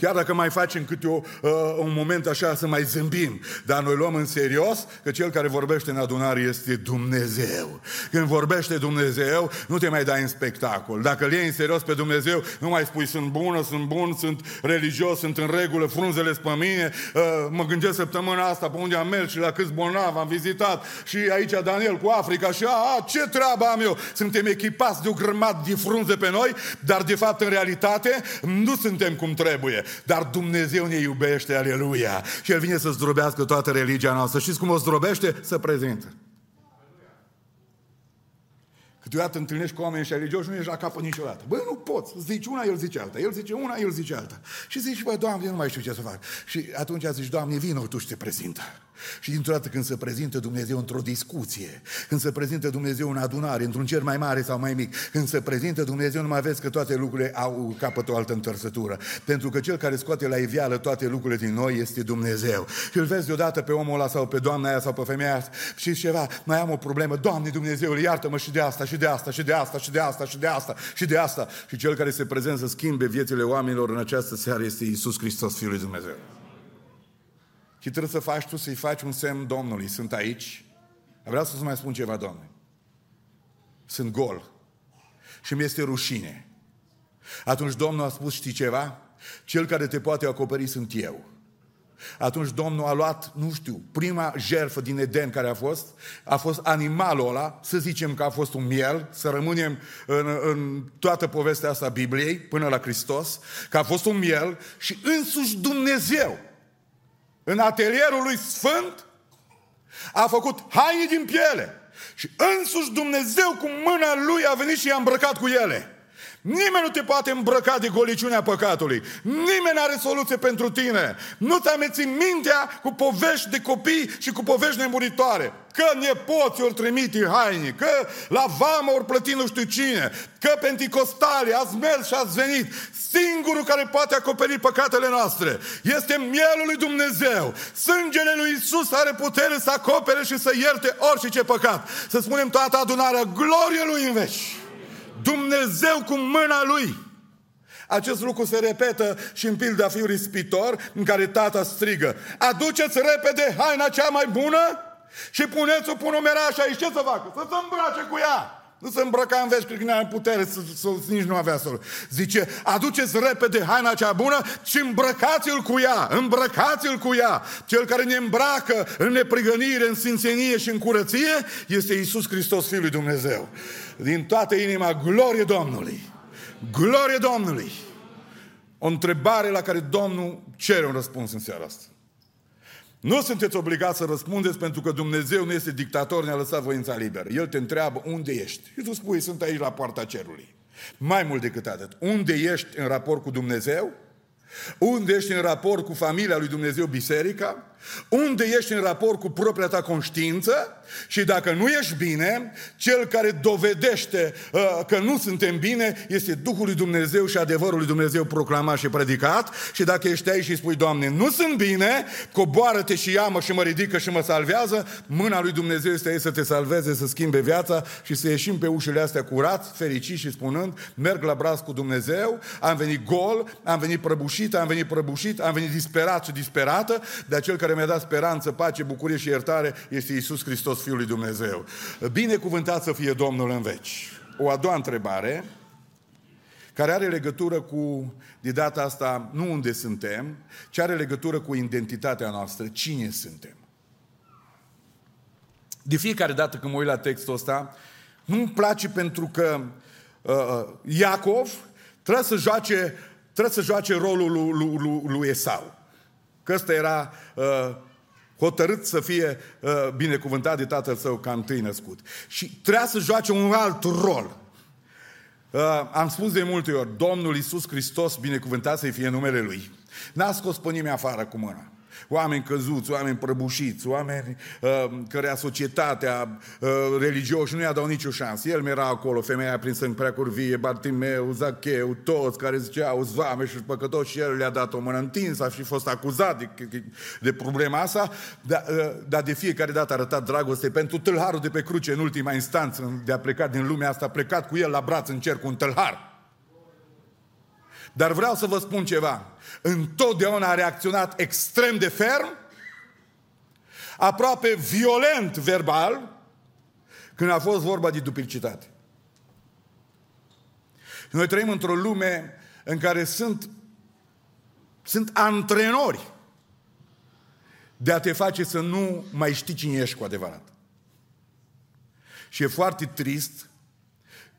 Chiar dacă mai facem câte o, uh, un moment așa să mai zâmbim. Dar noi luăm în serios că cel care vorbește în adunare este Dumnezeu. Când vorbește Dumnezeu, nu te mai dai în spectacol. Dacă îl iei în serios pe Dumnezeu, nu mai spui sunt bună, sunt bun, sunt religios, sunt în regulă, frunzele pe mine, uh, mă gândesc săptămâna asta pe unde am mers și la câți bolnavi am vizitat și aici Daniel cu Africa și a, a ce treabă am eu? Suntem echipați de o grămadă de frunze pe noi, dar de fapt în realitate nu suntem cum trebuie. Dar Dumnezeu ne iubește, aleluia. Și El vine să zdrobească toată religia noastră. Știți cum o zdrobește? Să prezintă. Câteodată întâlnești cu oameni și religioși, nu ești la capăt niciodată. Băi, nu poți. Zici una, el zice alta. El zice una, el zice alta. Și zici, băi, Doamne, eu nu mai știu ce să fac. Și atunci zici, Doamne, vină tu și te prezintă. Și dintr-o dată când se prezintă Dumnezeu într-o discuție, când se prezintă Dumnezeu în adunare, într-un cer mai mare sau mai mic, când se prezintă Dumnezeu, nu mai vezi că toate lucrurile au capăt o altă întărsătură. Pentru că cel care scoate la iveală toate lucrurile din noi este Dumnezeu. Și îl vezi deodată pe omul ăla sau pe doamna aia sau pe femeia aia și ceva, mai am o problemă, Doamne Dumnezeu, iartă-mă și de asta, și de asta, și de asta, și de asta, și de asta, și de asta. Și cel care se prezentă să schimbe viețile oamenilor în această seară este Isus Hristos, Fiul lui Dumnezeu. Și trebuie să faci tu să-i faci un semn Domnului. Sunt aici. Vreau să-ți mai spun ceva, Doamne. Sunt gol. Și mi este rușine. Atunci Domnul a spus, știi ceva? Cel care te poate acoperi sunt eu. Atunci Domnul a luat, nu știu, prima jertfă din Eden care a fost, a fost animalul ăla, să zicem că a fost un miel, să rămânem în, în toată povestea asta Bibliei, până la Hristos, că a fost un miel și însuși Dumnezeu în atelierul lui Sfânt, a făcut haine din piele. Și însuși Dumnezeu cu mâna lui a venit și i-a îmbrăcat cu ele. Nimeni nu te poate îmbrăca de goliciunea păcatului. Nimeni are soluție pentru tine. Nu te ameți mintea cu povești de copii și cu povești nemuritoare. Că nepoții ori trimite haine, că la vamă ori plăti nu știu cine, că penticostali ați mers și ați venit. Singurul care poate acoperi păcatele noastre este mielul lui Dumnezeu. Sângele lui Isus are putere să acopere și să ierte orice ce păcat. Să spunem toată adunarea, glorie lui în veci. Dumnezeu cu mâna lui. Acest lucru se repetă și în pilda fiului spitor, în care tata strigă, aduceți repede haina cea mai bună și puneți-o pun umeraș aici. Ce să facă? Să se îmbrace cu ea. Nu se îmbrăca în veci, cred că nu are putere, să, să, să, nici nu avea să Zice, aduceți repede haina cea bună și îmbrăcați-l cu ea, îmbrăcați-l cu ea. Cel care ne îmbracă în neprigănire, în sfințenie și în curăție este Isus Hristos, Fiul lui Dumnezeu. Din toată inima, glorie Domnului! Glorie Domnului! O întrebare la care Domnul cere un răspuns în seara asta. Nu sunteți obligați să răspundeți pentru că Dumnezeu nu este dictator, ne-a lăsat voința liberă. El te întreabă unde ești. Și tu spui, sunt aici la poarta cerului. Mai mult decât atât. Unde ești în raport cu Dumnezeu? Unde ești în raport cu familia lui Dumnezeu, biserica? Unde ești în raport cu propria ta conștiință și dacă nu ești bine, cel care dovedește uh, că nu suntem bine este Duhul lui Dumnezeu și adevărul lui Dumnezeu proclamat și predicat și dacă ești aici și spui, Doamne, nu sunt bine, coboară-te și ia-mă și mă ridică și mă salvează, mâna lui Dumnezeu este aici să te salveze, să schimbe viața și să ieșim pe ușile astea curat, fericiți și spunând, merg la braț cu Dumnezeu, am venit gol, am venit prăbușit, am venit prăbușit, am venit disperat și disperată, dar cel care mi-a dat speranță, pace, bucurie și iertare este Isus Hristos, Fiul lui Dumnezeu. Binecuvântat să fie Domnul în veci. O a doua întrebare, care are legătură cu, de data asta, nu unde suntem, ci are legătură cu identitatea noastră, cine suntem. De fiecare dată când mă uit la textul ăsta, nu-mi place pentru că uh, uh Iacov trebuie să joace, trebuie să joace rolul lui, lui, lui Esau. Că ăsta era uh, hotărât să fie uh, binecuvântat de tatăl său ca întâi născut. Și trebuia să joace un alt rol. Uh, am spus de multe ori, Domnul Iisus Hristos, binecuvântat să-i fie numele Lui, n-a scos pe nimeni afară cu mâna oameni căzuți, oameni prăbușiți, oameni uh, care societatea uh, religioși nu i-a dat nicio șansă. El era acolo, femeia prinsă în prea curvie, Bartimeu, Zacheu, toți care ziceau zvameș și păcătoși și el le-a dat o mână întinsă, a și fost acuzat de, de problema asta, dar, uh, dar de fiecare dată a arătat dragoste pentru tâlharul de pe cruce în ultima instanță de a pleca din lumea asta, a plecat cu el la braț în cer cu un tâlhar. Dar vreau să vă spun ceva. Întotdeauna a reacționat extrem de ferm, aproape violent verbal, când a fost vorba de duplicitate. Noi trăim într-o lume în care sunt, sunt antrenori de a te face să nu mai știi cine ești cu adevărat. Și e foarte trist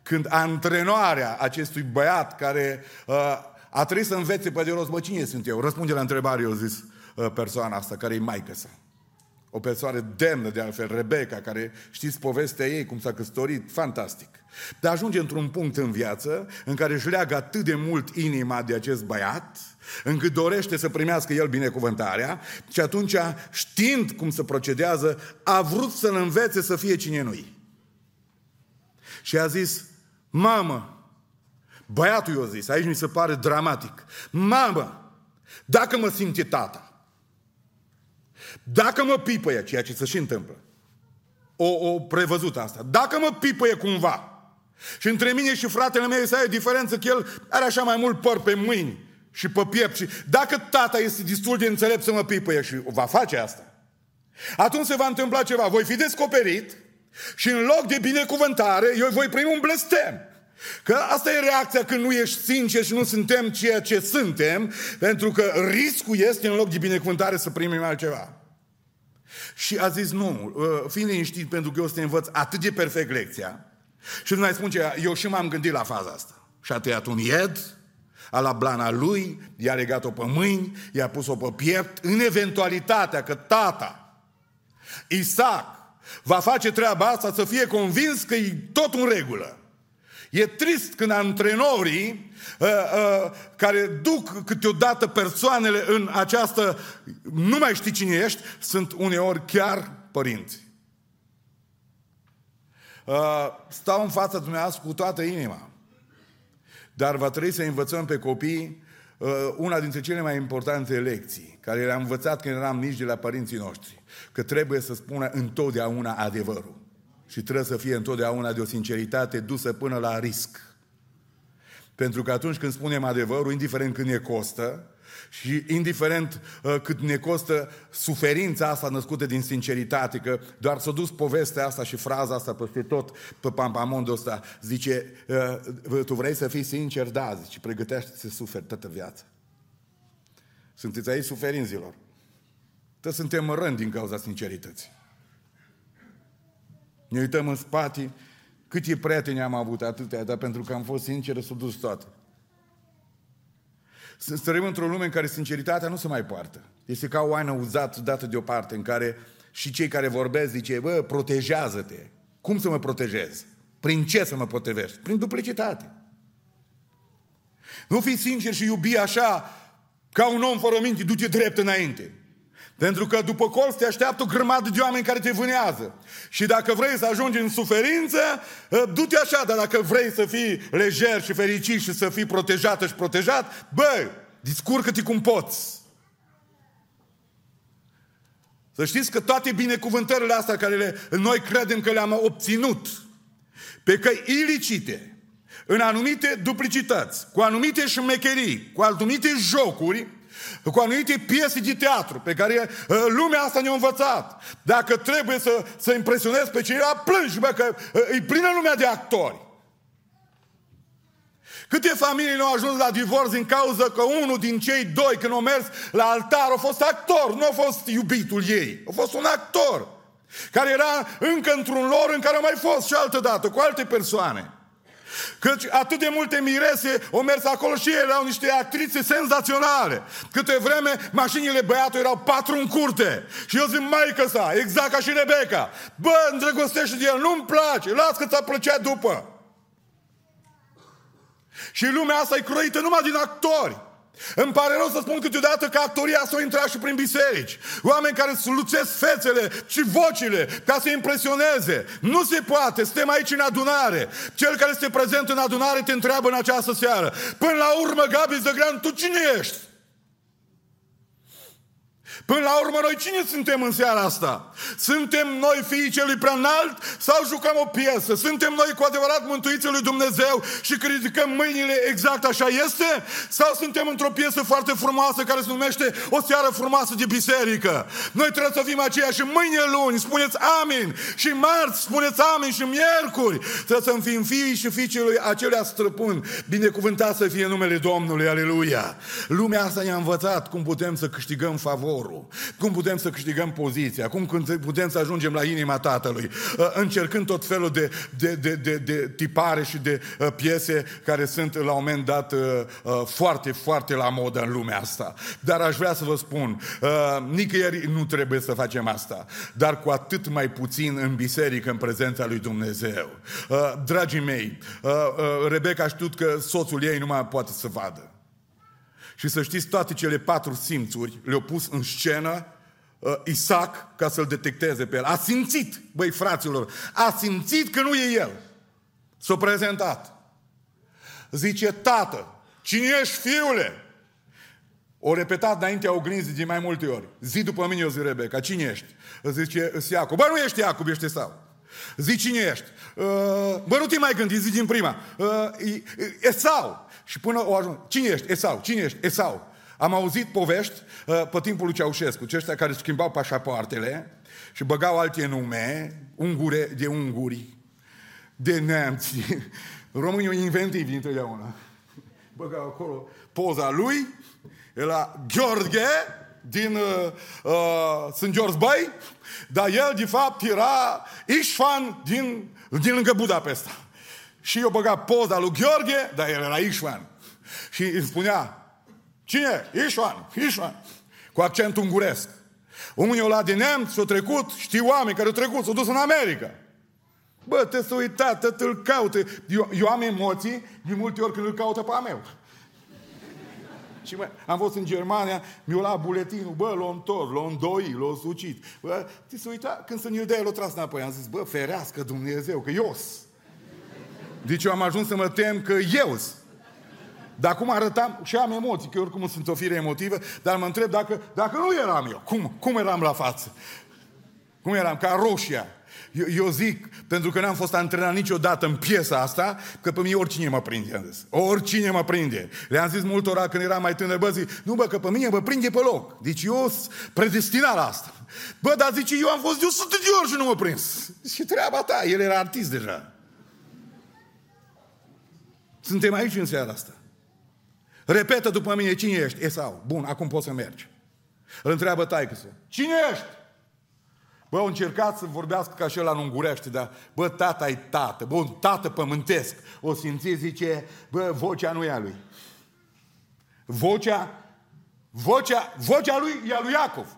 când antrenoarea acestui băiat care uh, a trebuit să învețe pe de rost, bă, cine sunt eu? Răspunde la întrebare, eu zis uh, persoana asta, care e maică sa. O persoană demnă de altfel, Rebecca, care știți povestea ei, cum s-a căsătorit, fantastic. Dar ajunge într-un punct în viață în care își leagă atât de mult inima de acest băiat, încât dorește să primească el binecuvântarea și atunci, știind cum se procedează, a vrut să-l învețe să fie cine nu Și a zis, Mamă, băiatul i-a zis, aici mi se pare dramatic. Mamă, dacă mă simte tata, dacă mă pipăie, ceea ce se și întâmplă, o, o prevăzut asta, dacă mă pipăie cumva, și între mine și fratele meu să ai o diferență că el are așa mai mult păr pe mâini și pe piept și dacă tata este destul de înțelept să mă pipăie și va face asta, atunci se va întâmpla ceva. Voi fi descoperit și în loc de binecuvântare, eu voi primi un blestem. Că asta e reacția când nu ești sincer și nu suntem ceea ce suntem, pentru că riscul este în loc de binecuvântare să primim altceva. Și a zis, nu, uh, fii liniștit pentru că eu o să te învăț atât de perfect lecția. Și nu mai spun ce, eu și m-am gândit la faza asta. Și a tăiat un ied, a la blana lui, i-a legat-o pe mâini, i-a pus-o pe piept, în eventualitatea că tata, Isaac, va face treaba asta să fie convins că e tot în regulă. E trist când antrenorii uh, uh, care duc câteodată persoanele în această nu mai știi cine ești, sunt uneori chiar părinți. Uh, stau în fața dumneavoastră cu toată inima. Dar va trebui să învățăm pe copii uh, una dintre cele mai importante lecții, care le-am învățat când eram mici de la părinții noștri că trebuie să spună întotdeauna adevărul. Și trebuie să fie întotdeauna de o sinceritate dusă până la risc. Pentru că atunci când spunem adevărul, indiferent cât ne costă, și indiferent uh, cât ne costă suferința asta născută din sinceritate, că doar s-a dus povestea asta și fraza asta peste tot pe pampamondul ăsta, zice, uh, tu vrei să fii sincer? Da, zice, pregătește să suferi toată viața. Sunteți aici suferinzilor. Că suntem rând din cauza sincerității. Ne uităm în spate, câți prieteni am avut atâtea, dar pentru că am fost sincer, s-au dus toate. Trăim într-o lume în care sinceritatea nu se mai poartă. Este ca o aină uzată, dată deoparte, în care și cei care vorbesc zice, bă, protejează-te. Cum să mă protejez? Prin ce să mă protejez? Prin duplicitate. Nu fi sincer și iubi așa Ca un om fără minte, du-te drept înainte. Pentru că după colț te așteaptă o grămadă de oameni care te vânează. Și dacă vrei să ajungi în suferință, ă, du-te așa, dar dacă vrei să fii lejer și fericit și să fii protejată și protejat, bă, discurcă-te cum poți. Să știți că toate binecuvântările astea care le, noi credem că le-am obținut pe căi ilicite, în anumite duplicități, cu anumite șmecherii, cu anumite jocuri, cu anumite piese de teatru pe care uh, lumea asta ne-a învățat. Dacă trebuie să, să impresionezi pe cineva, plângi, bă, că uh, e plină lumea de actori. Câte familii nu au ajuns la divorț din cauza că unul din cei doi, când au mers la altar, a fost actor, nu a fost iubitul ei. A fost un actor care era încă într-un lor în care a mai fost și altă dată, cu alte persoane. Căci atât de multe mirese au mers acolo și ele erau niște actrițe senzaționale. Câte vreme mașinile băiatului erau patru în curte. Și eu zic, maică sa, exact ca și Rebecca. Bă, îndrăgostește de el, nu-mi place, las că ți-a plăcea după. Și lumea asta e croită numai din actori. Îmi pare rău să spun câteodată că actoria s-a intrat și prin biserici. Oameni care sluțesc fețele și vocile ca să impresioneze. Nu se poate, suntem aici în adunare. Cel care este prezent în adunare te întreabă în această seară. Până la urmă, Gabi Zăgran, tu cine ești? Până la urmă, noi cine suntem în seara asta? Suntem noi fiii celui prea înalt sau jucăm o piesă? Suntem noi cu adevărat mântuiții lui Dumnezeu și criticăm mâinile exact așa este? Sau suntem într-o piesă foarte frumoasă care se numește O seară frumoasă de biserică? Noi trebuie să fim aceia și mâine luni spuneți amin și marți spuneți amin și miercuri. Trebuie să fim fii și fiicii lui acelea străpun. Binecuvântat să fie numele Domnului, aleluia. Lumea asta ne-a învățat cum putem să câștigăm favorul lucru. Cum putem să câștigăm poziția, cum putem să ajungem la inima Tatălui, uh, încercând tot felul de, de, de, de, de tipare și de uh, piese care sunt la un moment dat uh, foarte, foarte la modă în lumea asta. Dar aș vrea să vă spun, nicăieri nu trebuie să facem asta, dar cu atât mai puțin în biserică, în prezența lui Dumnezeu. Dragii mei, Rebecca știut că soțul ei nu mai poate să vadă. Și să știți, toate cele patru simțuri le-au pus în scenă uh, Isaac ca să-l detecteze pe el. A simțit, băi fraților, a simțit că nu e el. S-a prezentat. Zice, tată, cine ești fiule? O repetat înaintea oglinzii de mai multe ori. Zi după mine, eu zic Rebecca, cine ești? Zice, îți Iacob. Bă, nu ești Iacob, ești Esau. Zi cine ești? Uh, bă, nu te mai gândi, zi din prima. Uh, Esau. Și până o ajung. Cine ești? Esau. Cine ești? Esau. Am auzit povești uh, pe timpul lui Ceaușescu, aceștia care schimbau pașapoartele și băgau alte nume, ungure de unguri, de neamți. Românii inventivi întotdeauna. Băgau acolo poza lui, la Gheorghe, din uh, uh, St. George Bay, dar el, de fapt, era Ișfan din, din lângă Budapesta. Și eu băga poza lui Gheorghe, dar el era Ișvan. Și îi spunea, cine? Ișvan, Ișvan. Cu accent unguresc. Unii o la din neamț și-au trecut, știu oameni care au trecut, s-au dus în America. Bă, te să uita, te îl caute. Eu, eu am emoții de multe ori când îl caută pe a meu. Și mă, am fost în Germania, mi-a luat buletinul, bă, l-a întors, l-a îndoi, l-a sucit. Bă, te să uita, când să ne dea, l-a tras înapoi. Am zis, bă, ferească Dumnezeu, că eu deci eu am ajuns să mă tem că eu dar acum arătam și am emoții, că oricum sunt o fire emotivă, dar mă întreb dacă, dacă nu eram eu, cum, cum eram la față? Cum eram? Ca roșia. Eu, eu zic, pentru că n-am fost antrenat niciodată în piesa asta, că pe mine oricine mă prinde, am zis. Oricine mă prinde. Le-am zis multora când eram mai tânăr, bă, zic, nu bă, că pe mine mă prinde pe loc. Deci eu sunt predestinat la asta. Bă, dar zice, eu am fost de 100 de ori și nu mă prins. Și treaba ta, el era artist deja. Suntem aici în seara asta. Repetă după mine, cine ești? Esau. Bun, acum poți să mergi. Îl întreabă taică Cine ești? Bă, au încercat să vorbească ca și ăla în ungurește, dar, bă, tata e tată, bă, un tată pământesc. O simți, zice, bă, vocea nu e a lui. Vocea, vocea, vocea lui e a lui Iacov.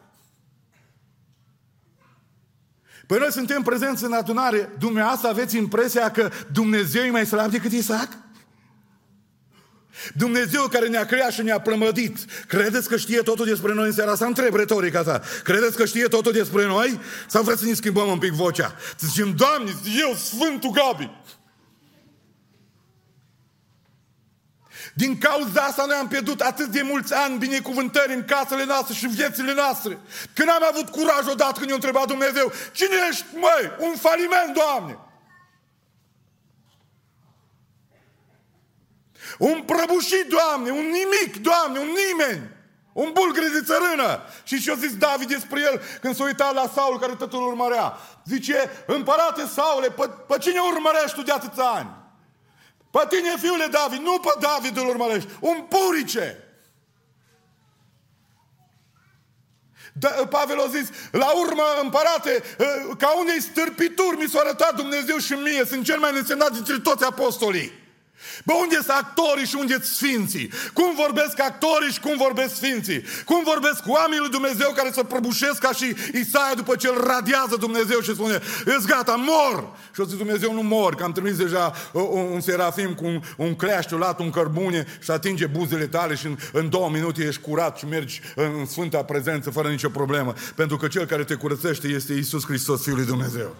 Păi noi suntem prezenți în adunare, dumneavoastră aveți impresia că Dumnezeu e mai slab decât Isaac? Dumnezeu care ne-a creat și ne-a plămădit, credeți că știe totul despre noi în seara asta? Întreb retorica ta. Credeți că știe totul despre noi? Sau vreți să ne schimbăm un pic vocea? Să zicem, Doamne, eu, Sfântul Gabi. Din cauza asta noi am pierdut atât de mulți ani binecuvântări în casele noastre și în viețile noastre. Când am avut curaj odată când i-a întrebat Dumnezeu, cine ești, măi? Un faliment, Doamne! Un prăbușit, Doamne, un nimic, Doamne, un nimeni. Un bulgăre de țărână. Și ce-a zis David despre el când s-a uitat la Saul care tot îl urmărea? Zice, împărate Saule, pe, pe cine urmărești tu de atâția ani? Pe tine, fiule David, nu pe David îl urmărești. Un purice. Da, Pavel a zis, la urmă, împărate, ca unei stârpituri mi s-a arătat Dumnezeu și mie, sunt cel mai însemnat dintre toți apostolii. Bă, unde sunt actorii și unde sunt sfinții? Cum vorbesc actorii și cum vorbesc sfinții? Cum vorbesc oamenii lui Dumnezeu care să prăbușesc ca și Isaia după ce îl radiază Dumnezeu și spune, ești gata, mor! Și o zis Dumnezeu, nu mor, că am trimis deja un serafim cu un, un cleaștulat, un cărbune și atinge buzele tale și în, în două minute ești curat și mergi în sfânta prezență fără nicio problemă. Pentru că cel care te curățește este Isus Hristos, Fiul lui Dumnezeu.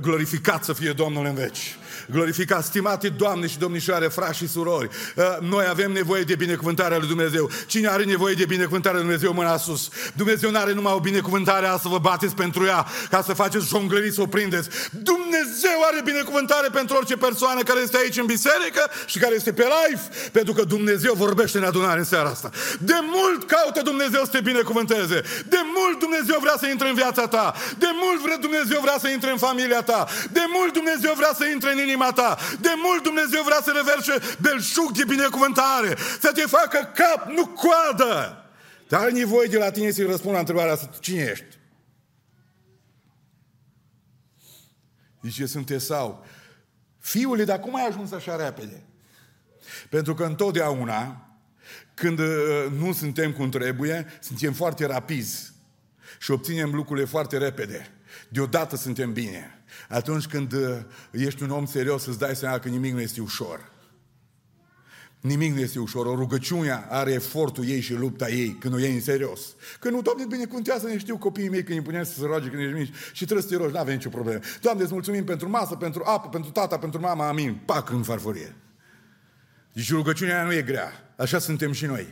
Glorificat să fie Domnul în veci. Glorificat, stimate Doamne și domnișoare, frați și surori, uh, noi avem nevoie de binecuvântarea lui Dumnezeu. Cine are nevoie de binecuvântarea lui Dumnezeu, mâna sus. Dumnezeu nu are numai o binecuvântare a să vă bateți pentru ea, ca să faceți jonglării să o prindeți. Dumnezeu are binecuvântare pentru orice persoană care este aici în biserică și care este pe live, pentru că Dumnezeu vorbește în adunare în seara asta. De mult caută Dumnezeu să te binecuvânteze. De mult Dumnezeu vrea să intre în viața ta. De mult vrea Dumnezeu vrea să intre în familia ta. De mult Dumnezeu vrea să intre în inima ta. De mult Dumnezeu vrea să reverse belșug de binecuvântare. Să te facă cap, nu coadă. Dar ai nevoie de la tine să-i răspund la întrebarea asta. Cine ești? Zice, sunt Esau. Fiule, dar cum ai ajuns așa repede? Pentru că întotdeauna, când uh, nu suntem cum trebuie, suntem foarte rapizi și obținem lucrurile foarte repede. Deodată suntem bine. Atunci când uh, ești un om serios, îți dai seama că nimic nu este ușor. Nimic nu este ușor. O rugăciune are efortul ei și lupta ei când o iei în serios. Când nu, Doamne, binecuvântează, ne știu copiii mei când îi puneam să se roage când ești mici și trebuie să te rogi, nu avem nicio problemă. Doamne, îți mulțumim pentru masă, pentru apă, pentru tata, pentru mama, amin. Pac în farfurie. Deci rugăciunea aia nu e grea. Așa suntem și noi.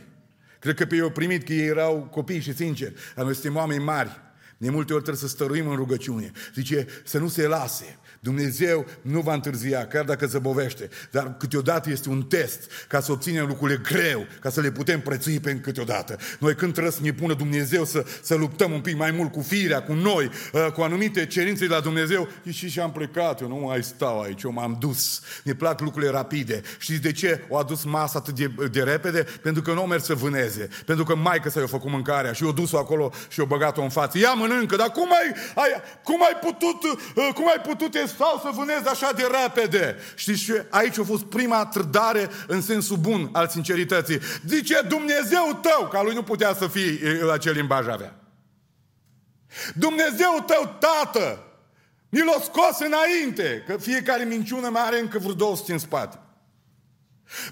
Cred că pe ei au primit că ei erau copii și sinceri. Dar noi suntem oameni mari. De multe ori trebuie să stăruim în rugăciune. Zice, să nu se lase. Dumnezeu nu va întârzia, chiar dacă zăbovește, dar câteodată este un test ca să obținem lucrurile greu, ca să le putem prețui pe câteodată. Noi când trebuie să ne pună Dumnezeu să, să luptăm un pic mai mult cu firea, cu noi, uh, cu anumite cerințe de la Dumnezeu, și și am plecat, eu nu mai stau aici, eu m-am dus. Ne plac lucrurile rapide. Știți de ce o adus masa atât de, de repede? Pentru că nu o mers să vâneze. Pentru că maică să i-a făcut mâncarea și o dus-o acolo și o băgat-o în față. Ia mănâncă, dar cum ai, ai, cum ai putut, uh, cum ai putut stau să vânezi așa de repede. Știți ce? Aici a fost prima trădare în sensul bun al sincerității. Zice Dumnezeu tău, ca lui nu putea să fie acel limbaj avea. Dumnezeu tău, tată, mi l-a scos înainte, că fiecare minciună mai are încă vreo 200 în spate.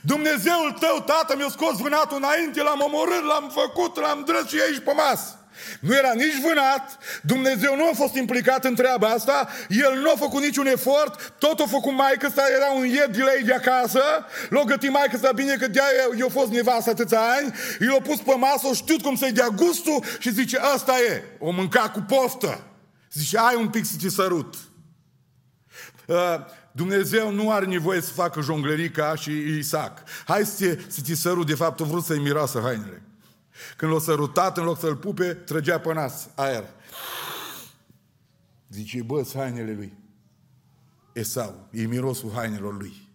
Dumnezeul tău, tată, mi-a scos vânatul înainte, l-am omorât, l-am făcut, l-am drăs și aici pe masă. Nu era nici vânat, Dumnezeu nu a fost implicat în treaba asta, El nu a făcut niciun efort, tot a făcut maică sa, era un ied de lei de acasă, l-a gătit maică sa bine că de-aia i-a fost nevastă atâția ani, i-a pus pe masă, știut cum să-i dea gustul și zice, asta e, o mânca cu poftă. Zice, ai un pic să te sărut. Uh, Dumnezeu nu are nevoie să facă jonglerii ca și Isaac. Hai să te, să te sărut, de fapt, a vrut să-i miroasă hainele. Când l-a sărutat, în loc să-l pupe, trăgea pe nas aer. Zice, bă, hainele lui. Esau, e mirosul hainelor lui.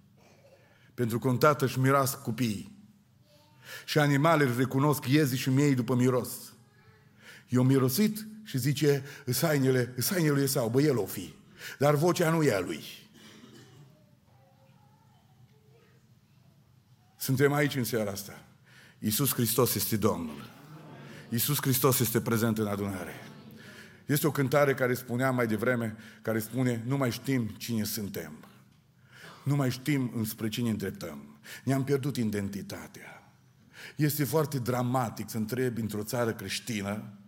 Pentru că un tată își miroasă copiii. Și animalele recunosc iezii și miei după miros. Eu mirosit și zice, îs hainele, îs hainele lui Esau, bă, el o fi. Dar vocea nu e a lui. Suntem aici în seara asta. Iisus Hristos este Domnul. Iisus Hristos este prezent în adunare. Este o cântare care spunea mai devreme, care spune, nu mai știm cine suntem. Nu mai știm înspre cine îndreptăm. Ne-am pierdut identitatea. Este foarte dramatic să întrebi într-o țară creștină,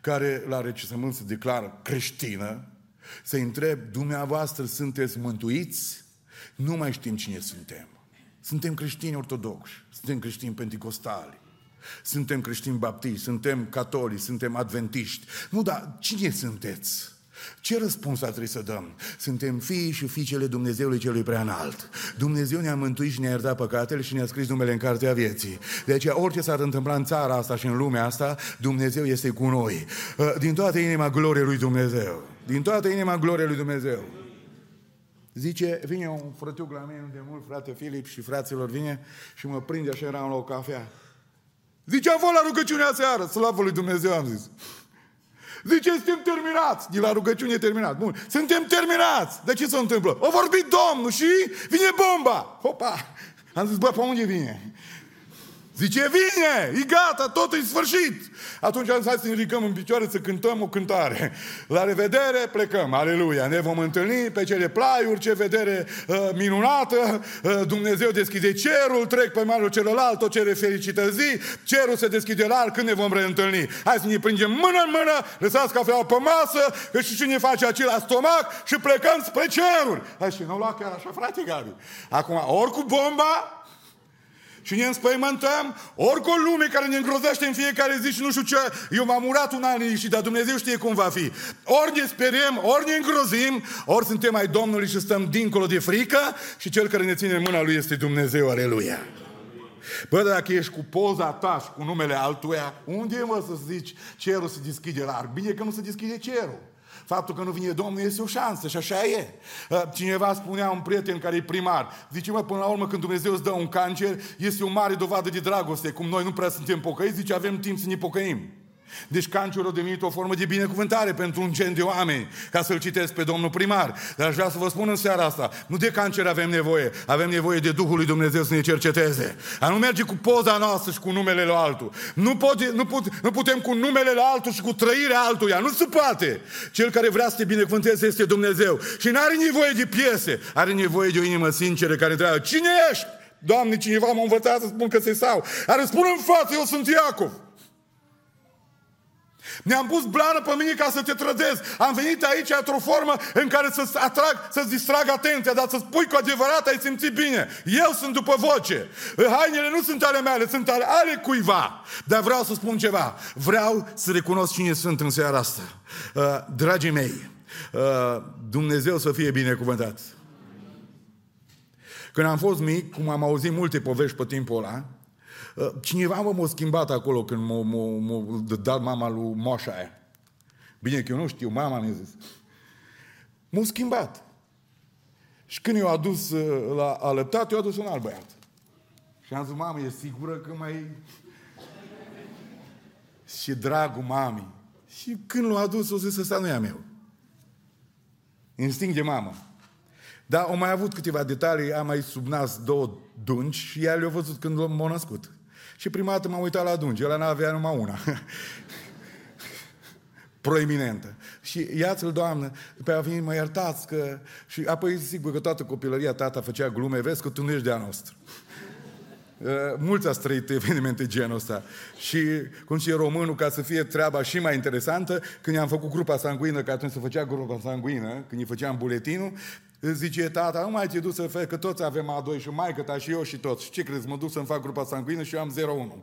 care la recensământ se declară creștină, să întreb, dumneavoastră sunteți mântuiți? Nu mai știm cine suntem. Suntem creștini ortodoxi, suntem creștini pentecostali, suntem creștini baptiști, suntem catolici, suntem adventiști. Nu, dar cine sunteți? Ce răspuns ar trebui să dăm? Suntem fii și fiicele Dumnezeului celui prea înalt. Dumnezeu ne-a mântuit și ne-a iertat păcatele și ne-a scris numele în cartea vieții. De aceea, orice s-ar întâmpla în țara asta și în lumea asta, Dumnezeu este cu noi. Uh, din toată inima glorie lui Dumnezeu. Din toată inima glorie lui Dumnezeu. Zice, vine un frătiuc la mine de mult, frate Filip și fraților, vine și mă prinde așa, eram la o cafea. Zice, am fost la rugăciunea seară, slavă lui Dumnezeu, am zis. Zice, suntem terminați. De la rugăciune terminat. Bun. Suntem terminați. De ce se întâmplă? O vorbit Domnul și vine bomba. Hopa! Am zis, bă, pe unde vine? Zice, vine, e gata, totul e sfârșit. Atunci am zis să ne ridicăm în picioare să cântăm o cântare. La revedere, plecăm, aleluia. Ne vom întâlni pe cele plaiuri, ce vedere uh, minunată. Uh, Dumnezeu deschide cerul, trec pe malul celălalt, o cere fericită zi. Cerul se deschide larg când ne vom reîntâlni. Hai să ne prindem mână în mână, lăsați cafeaua pe masă, că și cine face acela stomac și plecăm spre ceruri. Hai și nu lua chiar așa, frate Gabi. Acum, ori cu bomba, și ne înspăimântăm, ori cu o lume care ne îngrozește în fiecare zi și nu știu ce, eu m-am urat un an și dar Dumnezeu știe cum va fi. Ori ne speriem, ori ne îngrozim, ori suntem ai Domnului și stăm dincolo de frică și cel care ne ține în mâna Lui este Dumnezeu, aleluia. Bă, dacă ești cu poza ta și cu numele altuia, unde e mă să zici cerul se deschide larg? Bine că nu se deschide cerul. Faptul că nu vine Domnul este o șansă și așa e. Uh, cineva spunea un prieten care e primar, zice, mă, până la urmă când Dumnezeu îți dă un cancer, este o mare dovadă de dragoste. Cum noi nu prea suntem pocăiți, zice, avem timp să ne pocăim. Deci cancerul a devenit o formă de binecuvântare pentru un gen de oameni, ca să-l citesc pe domnul primar. Dar aș vrea să vă spun în seara asta, nu de cancer avem nevoie, avem nevoie de Duhul lui Dumnezeu să ne cerceteze. A nu merge cu poza noastră și cu numele lui altul. Nu, pot, nu, put, nu putem cu numele lui altul și cu trăirea altuia. Nu se poate. Cel care vrea să te binecuvânteze este Dumnezeu. Și nu are nevoie de piese, are nevoie de o inimă sinceră care întreabă, cine ești? Doamne, cineva m-a învățat să spun că se sau. Are spune în față, eu sunt Iacov. Ne-am pus blană pe mine ca să te trădezi. Am venit aici într-o formă în care să-ți atrag, să-ți distrag atenția, dar să spui cu adevărat ai simțit bine. Eu sunt după voce. Hainele nu sunt ale mele, sunt ale, ale cuiva. Dar vreau să spun ceva. Vreau să recunosc cine sunt în seara asta. Uh, dragii mei, uh, Dumnezeu să fie binecuvântat. Când am fost mic, cum am auzit multe povești pe timpul ăla, Uh, cineva mă m-a schimbat acolo când m-a, m-a, m-a dat mama lui moșa aia. Bine că eu nu știu, mama mi-a zis. M-a schimbat. Și când eu adus uh, la alăptat, eu adus un alt băiat. Și am zis, mamă, e sigură că mai... și dragul mamei. Și când l-a adus, o zis, ăsta nu e a meu. Instinct de mamă. Dar au mai avut câteva detalii, am mai subnas două dungi și ea le-a văzut când m-a născut. Și prima dată m-am uitat la dungi, ăla n-avea numai una. proeminentă. Și ia-ți-l, Doamnă, pe a venit, mă iertați că... Și apoi, sigur că toată copilăria tata făcea glume, vezi că tu nu ești de-a nostru. Uh, mulți ați trăit evenimente genul ăsta. Și, cum și românul, ca să fie treaba și mai interesantă, când i-am făcut grupa sanguină, că atunci se făcea grupa sanguină, când îi făceam buletinul, Zice tata, nu mai te duc să faci, că toți avem A2 și mai ta și eu și toți. Și ce crezi, mă duc să-mi fac grupa sanguină și eu am 0-1.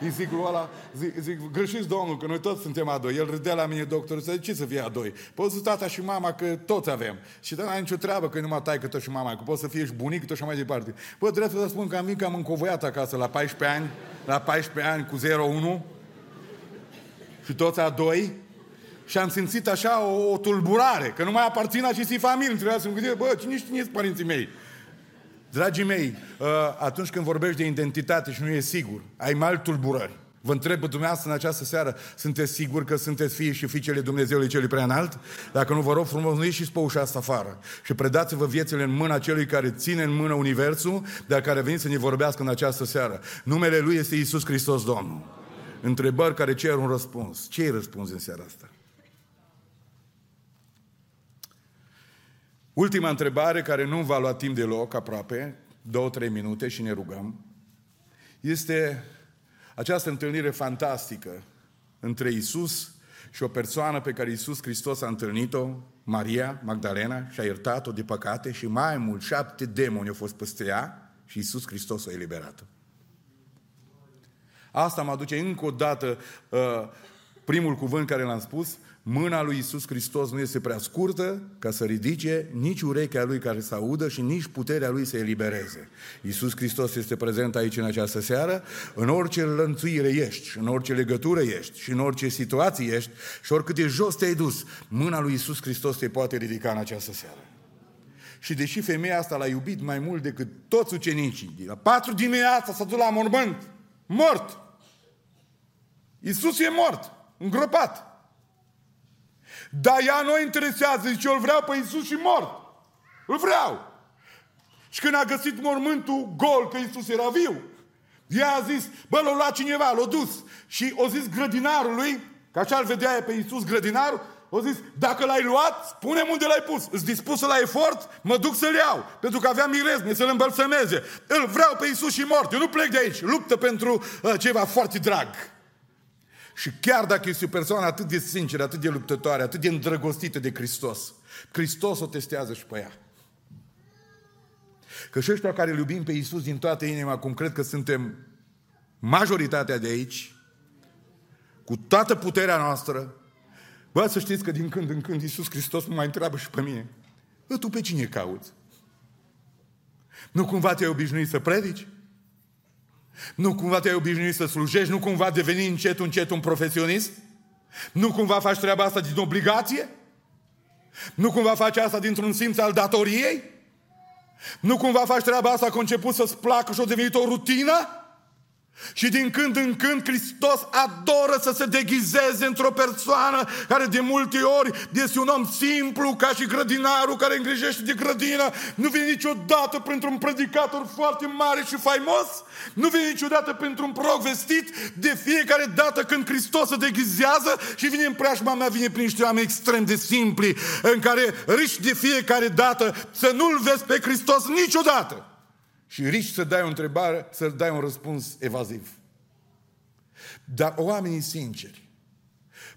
Îi zic lui ăla, zic, zic, greșiți domnul, că noi toți suntem A2. El râdea la mine, doctorul, zice, ce să fie A2? Poți să tata și mama, că toți avem. Și tata nicio treabă, că nu mă tai că tot și mama, că poți să fie și bunic, tot și mai departe. Bă, trebuie să spun că am venit că am încovoiat acasă la 14 ani, la 14 ani cu 0-1 și toți A2 și am simțit așa o, o tulburare, că nu mai aparțin acestei familii. Trebuia să mă gândesc, bă, cine știe părinții mei? Dragii mei, uh, atunci când vorbești de identitate și nu e sigur, ai mai tulburări. Vă întreb pe dumneavoastră în această seară, sunteți siguri că sunteți fii și fiicele Dumnezeului celui prea înalt? Dacă nu, vă rog frumos, nu ieșiți pe ușa asta afară și predați-vă viețile în mâna celui care ține în mână Universul, dar care a venit să ne vorbească în această seară. Numele Lui este Isus Hristos Domnul. Întrebări care cer un răspuns. Ce-i răspuns în seara asta? Ultima întrebare, care nu va lua timp deloc aproape, două, trei minute și ne rugăm. Este această întâlnire fantastică între Isus și o persoană pe care Isus Hristos a întâlnit-o, Maria Magdalena, și a iertat-o de păcate și mai mult șapte demoni au fost peste ea și Isus Hristos o eliberat. Asta mă aduce încă o dată uh, primul cuvânt care l-am spus, Mâna lui Isus Hristos nu este prea scurtă ca să ridice nici urechea lui care să audă și nici puterea lui să elibereze. Isus Hristos este prezent aici în această seară, în orice lănțuire ești, în orice legătură ești și în orice situație ești și oricât de jos te-ai dus, mâna lui Isus Hristos te poate ridica în această seară. Și deși femeia asta l-a iubit mai mult decât toți ucenicii, la patru dimineața s-a dus la mormânt, mort. Isus e mort, îngropat. Dar ea nu interesează, zice, eu îl vreau pe Iisus și mort. Îl vreau. Și când a găsit mormântul gol, că Iisus era viu, ea a zis, bă, l-a luat cineva, l-a dus. Și o zis grădinarului, că așa îl vedea pe Iisus grădinarul, o zis, dacă l-ai luat, spune unde l-ai pus. Îți dispus la efort, mă duc să-l iau. Pentru că avea mirezme, să-l îmbălsămeze. Îl vreau pe Iisus și mort. Eu nu plec de aici. Luptă pentru uh, ceva foarte drag. Și chiar dacă este o persoană atât de sinceră, atât de luptătoare, atât de îndrăgostită de Hristos, Hristos o testează și pe ea. Că și ăștia care îl iubim pe Iisus din toată inima, cum cred că suntem majoritatea de aici, cu toată puterea noastră, bă, să știți că din când în când Iisus Hristos mă mai întreabă și pe mine, bă, tu pe cine cauți? Nu cumva te-ai obișnuit să predici? Nu cumva te-ai obișnuit să slujești? Nu cumva deveni încet, încet un profesionist? Nu cumva faci treaba asta din obligație? Nu cumva faci asta dintr-un simț al datoriei? Nu cumva faci treaba asta că a început să-ți placă și a devenit o rutină? Și din când în când Hristos adoră să se deghizeze într-o persoană care de multe ori este un om simplu, ca și grădinarul care îngrijește de grădină. Nu vine niciodată pentru un predicator foarte mare și faimos. Nu vine niciodată pentru un proroc vestit. De fiecare dată când Hristos se deghizează și vine în preajma mea, vine prin niște oameni extrem de simpli, în care riști de fiecare dată să nu-L vezi pe Hristos niciodată și riști să dai o întrebare, să dai un răspuns evaziv. Dar oamenii sinceri,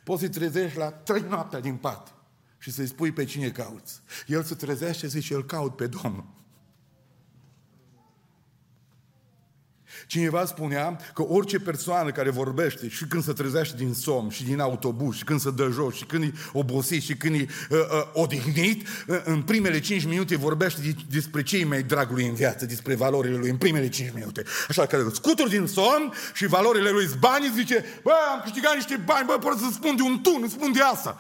poți să-i trezești la trei noaptea din pat și să-i spui pe cine cauți. El se trezește și zice, îl caut pe Domnul. Cineva spunea că orice persoană care vorbește și când se trezește din somn și din autobuz și când se dă jos și când e obosit și când e uh, uh, odihnit, uh, în primele cinci minute vorbește despre cei mai drag lui în viață, despre valorile lui în primele cinci minute. Așa că scuturi din somn și valorile lui bani zice, bă, am câștigat niște bani, bă, pot să spun de un tun, îți spun de asta.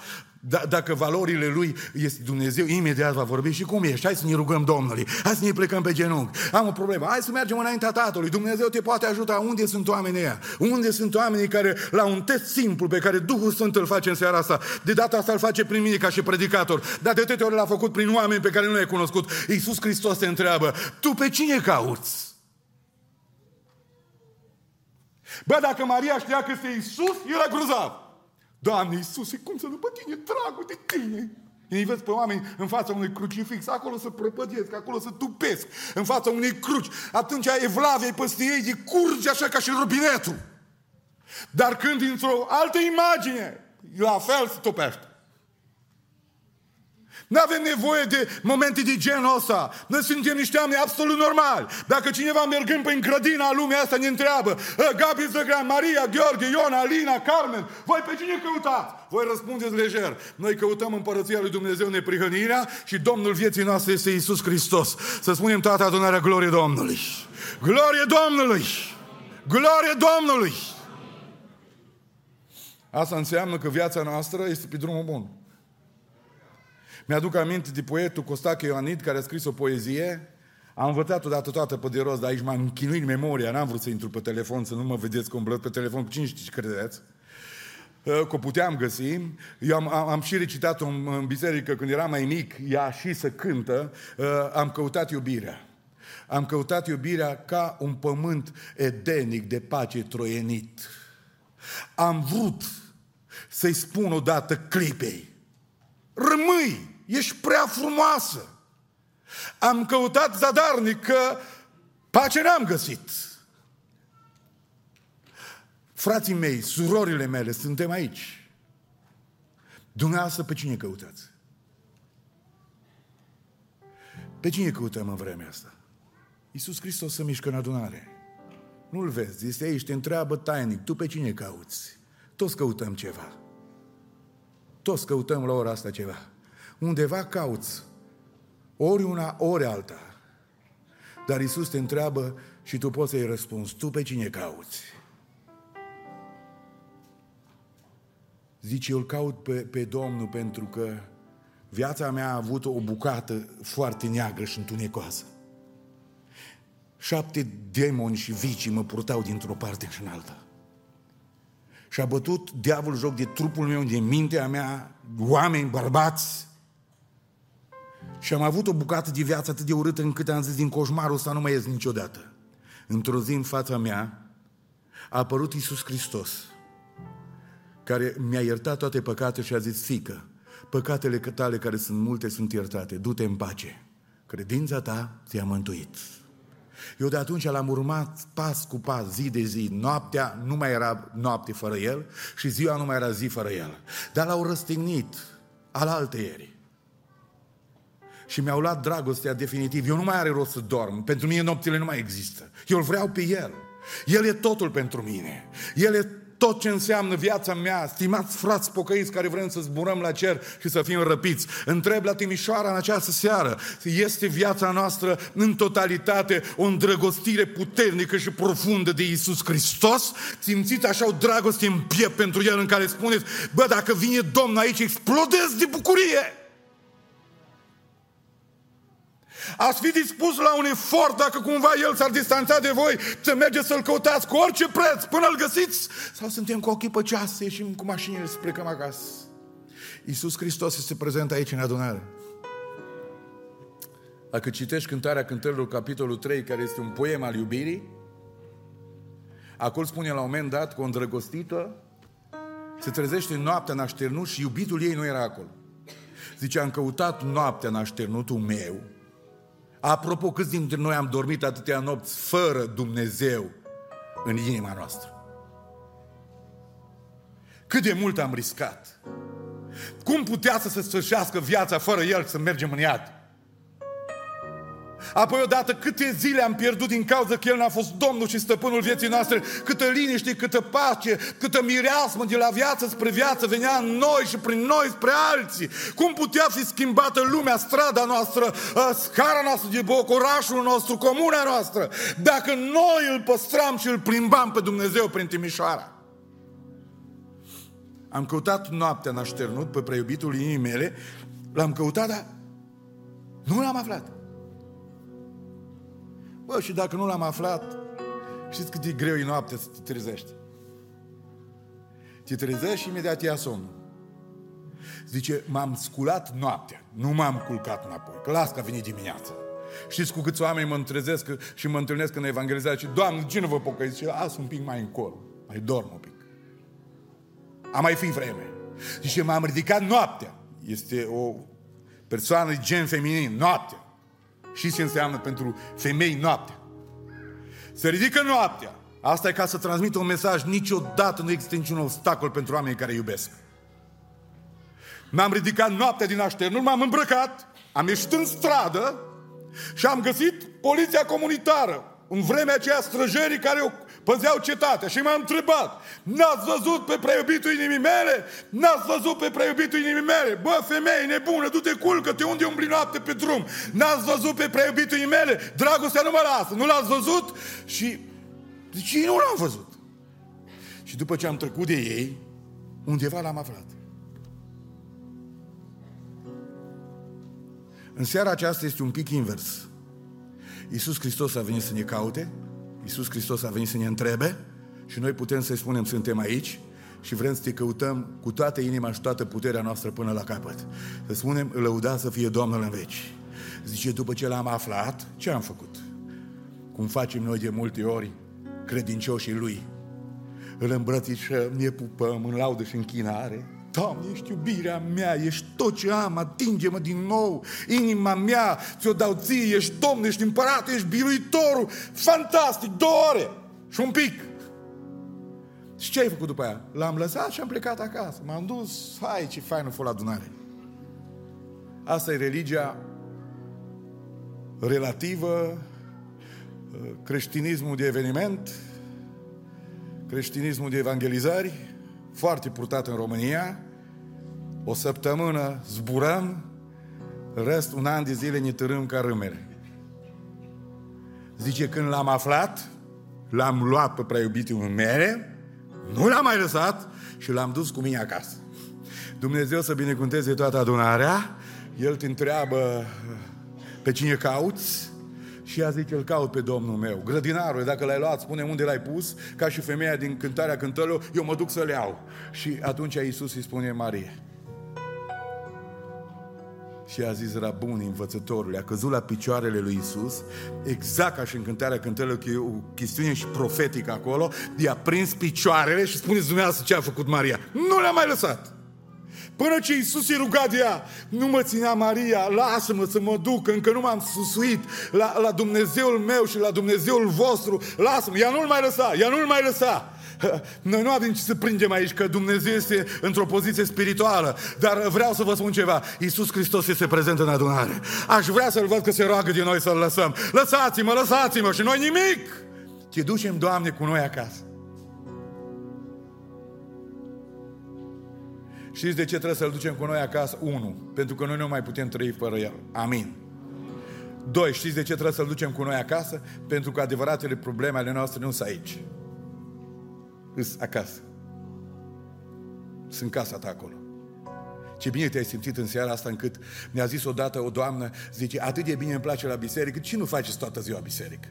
Da, dacă valorile lui este Dumnezeu, imediat va vorbi și cum ești. Hai să ne rugăm Domnului. Hai să ne plecăm pe genunchi. Am o problemă. Hai să mergem înaintea Tatălui. Dumnezeu te poate ajuta. Unde sunt oamenii ăia? Unde sunt oamenii care, la un test simplu pe care Duhul Sfânt îl face în seara asta, de data asta îl face prin mine ca și predicator, dar de toate ori l-a făcut prin oameni pe care nu i-ai cunoscut. Iisus Hristos te întreabă, tu pe cine cauți? Bă, dacă Maria știa că este Iisus, era grozav. Doamne Iisuse, cum să nu pe tine, dragul de tine? Îi vezi pe oameni în fața unui crucifix, acolo să prăpădiesc, acolo să tupesc, în fața unei cruci. Atunci evlaviei peste ei de curge așa ca și robinetul. Dar când dintr-o altă imagine, la fel se topește. Nu avem nevoie de momente de genul ăsta. Noi suntem niște oameni absolut normali. Dacă cineva mergând prin grădina lumea asta ne întreabă, ă, Gabi Zăgran, Maria, Gheorghe, Iona, Alina, Carmen, voi pe cine căutați? Voi răspundeți lejer. Noi căutăm împărăția lui Dumnezeu neprihănirea și Domnul vieții noastre este Isus Hristos. Să spunem toată adunarea glorie Domnului. Glorie Domnului! Glorie Domnului! Asta înseamnă că viața noastră este pe drumul bun. Mi-aduc aminte de poetul Costache Ioanid, care a scris o poezie. Am învățat odată toată pe de rost, dar aici m-am închinuit memoria, n-am vrut să intru pe telefon, să nu mă vedeți cum pe telefon, cu cine știți credeți? Ă, că o puteam găsi. Eu am, am, am și recitat în, în biserică când eram mai mic, ea și să cântă, ă, am căutat iubirea. Am căutat iubirea ca un pământ edenic de pace troienit. Am vrut să-i spun odată clipei, rămâi, ești prea frumoasă. Am căutat zadarnic că Pace n-am găsit. Frații mei, surorile mele, suntem aici. Dumneavoastră pe cine căutați? Pe cine căutăm în vremea asta? Iisus Hristos să mișcă în adunare. Nu-l vezi, este aici, te întreabă tainic, tu pe cine cauți? Toți căutăm ceva. Toți căutăm la ora asta ceva. Undeva cauți, ori una, ori alta. Dar Iisus te întreabă și tu poți să-i răspunzi, tu pe cine cauți? Zice, eu îl caut pe, pe Domnul pentru că viața mea a avut o bucată foarte neagră și întunecoasă. Șapte demoni și vicii mă purtau dintr-o parte și în alta. Și a bătut diavolul joc de trupul meu, de mintea mea, oameni, bărbați. Și am avut o bucată de viață atât de urâtă încât am zis, din coșmarul ăsta nu mai ies niciodată. Într-o zi în fața mea a apărut Iisus Hristos, care mi-a iertat toate păcatele și a zis, fică, păcatele tale care sunt multe sunt iertate, du-te în pace. Credința ta ți-a mântuit. Eu de atunci l-am urmat pas cu pas, zi de zi. Noaptea nu mai era noapte fără el și ziua nu mai era zi fără el. Dar l-au răstignit al alteieri. Și mi-au luat dragostea definitiv. Eu nu mai are rost să dorm. Pentru mine nopțile nu mai există. Eu îl vreau pe el. El e totul pentru mine. El e tot ce înseamnă viața mea, stimați frați pocăiți care vrem să zburăm la cer și să fim răpiți. Întreb la Timișoara în această seară, este viața noastră în totalitate o îndrăgostire puternică și profundă de Isus Hristos? Simțiți așa o dragoste în piept pentru El în care spuneți, bă, dacă vine Domnul aici, explodez de bucurie! Ați fi dispus la un efort dacă cumva el s-ar distanța de voi să mergeți să-l căutați cu orice preț până îl găsiți? Sau suntem cu ochii pe ceas să ieșim cu mașinile să plecăm acasă? Iisus Hristos este prezent aici în adunare. Dacă citești cântarea cântărilor, capitolul 3, care este un poem al iubirii, acolo spune la un moment dat că o îndrăgostită se trezește noaptea în așternut și iubitul ei nu era acolo. Zice, am căutat noaptea în așternutul meu Apropo, câți dintre noi am dormit atâtea nopți fără Dumnezeu în inima noastră? Cât de mult am riscat? Cum putea să se sfârșească viața fără El să mergem în iad? Apoi odată câte zile am pierdut din cauza că El n-a fost Domnul și Stăpânul vieții noastre, câtă liniște, câtă pace, câtă mireasmă de la viață spre viață venea în noi și prin noi spre alții. Cum putea fi schimbată lumea, strada noastră, ă, scara noastră de boc, orașul nostru, comuna noastră, dacă noi îl păstram și îl plimbam pe Dumnezeu prin Timișoara. Am căutat noaptea în așternut pe preiubitul inimii mele, l-am căutat, dar nu l-am aflat. Bă, și dacă nu l-am aflat, știți cât e greu e noaptea să te trezești. Te trezești și imediat ia somnul. Zice, m-am sculat noaptea, nu m-am culcat înapoi, că las că a venit dimineața. Știți cu câți oameni mă întrezesc și mă întâlnesc în evangelizare și Doamne, ce nu vă pocăiți? Zice, las un pic mai încolo, mai dorm un pic. A mai fi vreme. Zice, m-am ridicat noaptea. Este o persoană de gen feminin, noaptea. Și ce înseamnă pentru femei noaptea. Se ridică noaptea. Asta e ca să transmită un mesaj. Niciodată nu există niciun obstacol pentru oamenii care iubesc. M-am ridicat noaptea din așternul, m-am îmbrăcat, am ieșit în stradă și am găsit poliția comunitară. În vremea aceea străjerii care păzeau cetatea și m-a întrebat, n-ați văzut pe preiubitul inimii mele? N-ați văzut pe preiubitul inimii mele? Bă, femeie nebună, du-te culcă-te, unde umbli noapte pe drum? N-ați văzut pe preiubitul inimii mele? Dragostea nu mă lasă, nu l-ați văzut? Și zice, nu l-am văzut. Și după ce am trecut de ei, undeva l-am aflat. În seara aceasta este un pic invers. Iisus Hristos a venit să ne caute, Iisus Hristos a venit să ne întrebe și noi putem să-i spunem, suntem aici și vrem să te căutăm cu toată inima și toată puterea noastră până la capăt. Să spunem, lăuda să fie Domnul în veci. Zice, după ce l-am aflat, ce am făcut? Cum facem noi de multe ori, credincioșii Lui. Îl îmbrățișăm, ne pupăm în laudă și închinare. Doamne, ești iubirea mea, ești tot ce am, atinge-mă din nou, inima mea, ți-o dau ție, ești Domn, ești împărat, ești biruitorul, fantastic, două ore și un pic. Și ce ai făcut după aia? L-am lăsat și am plecat acasă. M-am dus, hai ce fain a fost la adunare. Asta e religia relativă, creștinismul de eveniment, creștinismul de evangelizări, foarte purtat în România. O săptămână zburăm, rest un an de zile ne târâm ca râmere. Zice, când l-am aflat, l-am luat pe prea iubitul în mere, nu l-am mai lăsat și l-am dus cu mine acasă. Dumnezeu să binecuvânteze toată adunarea, El te întreabă pe cine cauți, și ea zice, îl caut pe Domnul meu. Grădinarul, dacă l-ai luat, spune unde l-ai pus, ca și femeia din cântarea cântărilor, eu mă duc să le iau. Și atunci Iisus îi spune Marie. Și a zis Rabun, învățătorul, a căzut la picioarele lui Isus, exact ca și în cântarea cântărilor, că e o chestiune și profetică acolo, i-a prins picioarele și spuneți dumneavoastră ce a făcut Maria. Nu le-a mai lăsat. Până ce Iisus i rugat de ea, nu mă ținea Maria, lasă-mă să mă duc, încă nu m-am susuit la, la Dumnezeul meu și la Dumnezeul vostru, lasă-mă, ea nu-l mai lăsa, ea nu-l mai lăsa. Noi nu avem ce să prindem aici că Dumnezeu este într-o poziție spirituală, dar vreau să vă spun ceva. Iisus Hristos este prezent în adunare. Aș vrea să-L văd că se roagă de noi să-L lăsăm. Lăsați-mă, lăsați-mă și noi nimic. Te ducem, Doamne, cu noi acasă. Știți de ce trebuie să-L ducem cu noi acasă? Unu, pentru că noi nu mai putem trăi fără El. Amin. Doi, știți de ce trebuie să-L ducem cu noi acasă? Pentru că adevăratele probleme ale noastre nu sunt aici. Sunt acasă. Sunt casa ta acolo. Ce bine te-ai simțit în seara asta încât mi-a zis odată o doamnă, zice, atât de bine îmi place la biserică, ce nu faceți toată ziua biserică?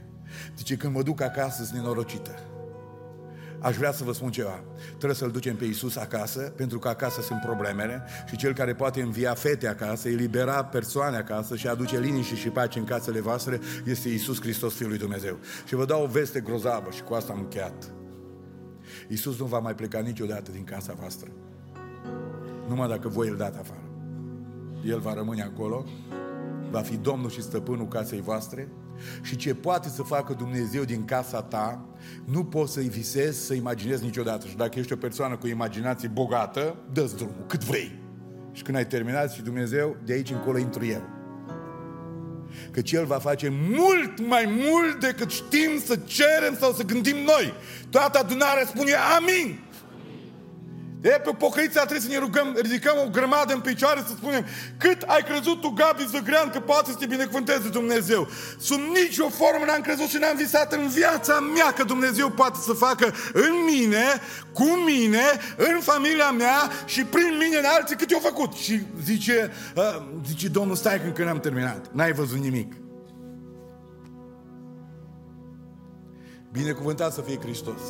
Zice, când mă duc acasă, sunt nenorocită. Aș vrea să vă spun ceva. Trebuie să-L ducem pe Iisus acasă, pentru că acasă sunt problemele și cel care poate învia fete acasă, elibera persoane acasă și aduce liniște și pace în casele voastre, este Iisus Hristos, Fiul lui Dumnezeu. Și vă dau o veste grozavă și cu asta am încheiat. Iisus nu va mai pleca niciodată din casa voastră. Numai dacă voi îl dați afară. El va rămâne acolo, va fi Domnul și Stăpânul casei voastre și ce poate să facă Dumnezeu din casa ta, nu poți să-i visezi, să imaginezi niciodată. Și dacă ești o persoană cu imaginație bogată, dă-ți drumul, cât vrei. Și când ai terminat și Dumnezeu, de aici încolo intru eu. Căci El va face mult mai mult decât știm să cerem sau să gândim noi. Toată adunarea spune Amin. E, pe pocăița trebuie să ne rugăm, ridicăm o grămadă în picioare să spunem cât ai crezut tu, Gabi Zăgrean, că poate să te binecuvânteze Dumnezeu. Sub nicio formă n-am crezut și n-am visat în viața mea că Dumnezeu poate să facă în mine, cu mine, în familia mea și prin mine în alții cât eu făcut. Și zice, uh, zice Domnul, stai că încă n-am terminat. N-ai văzut nimic. Binecuvântat să fie Hristos.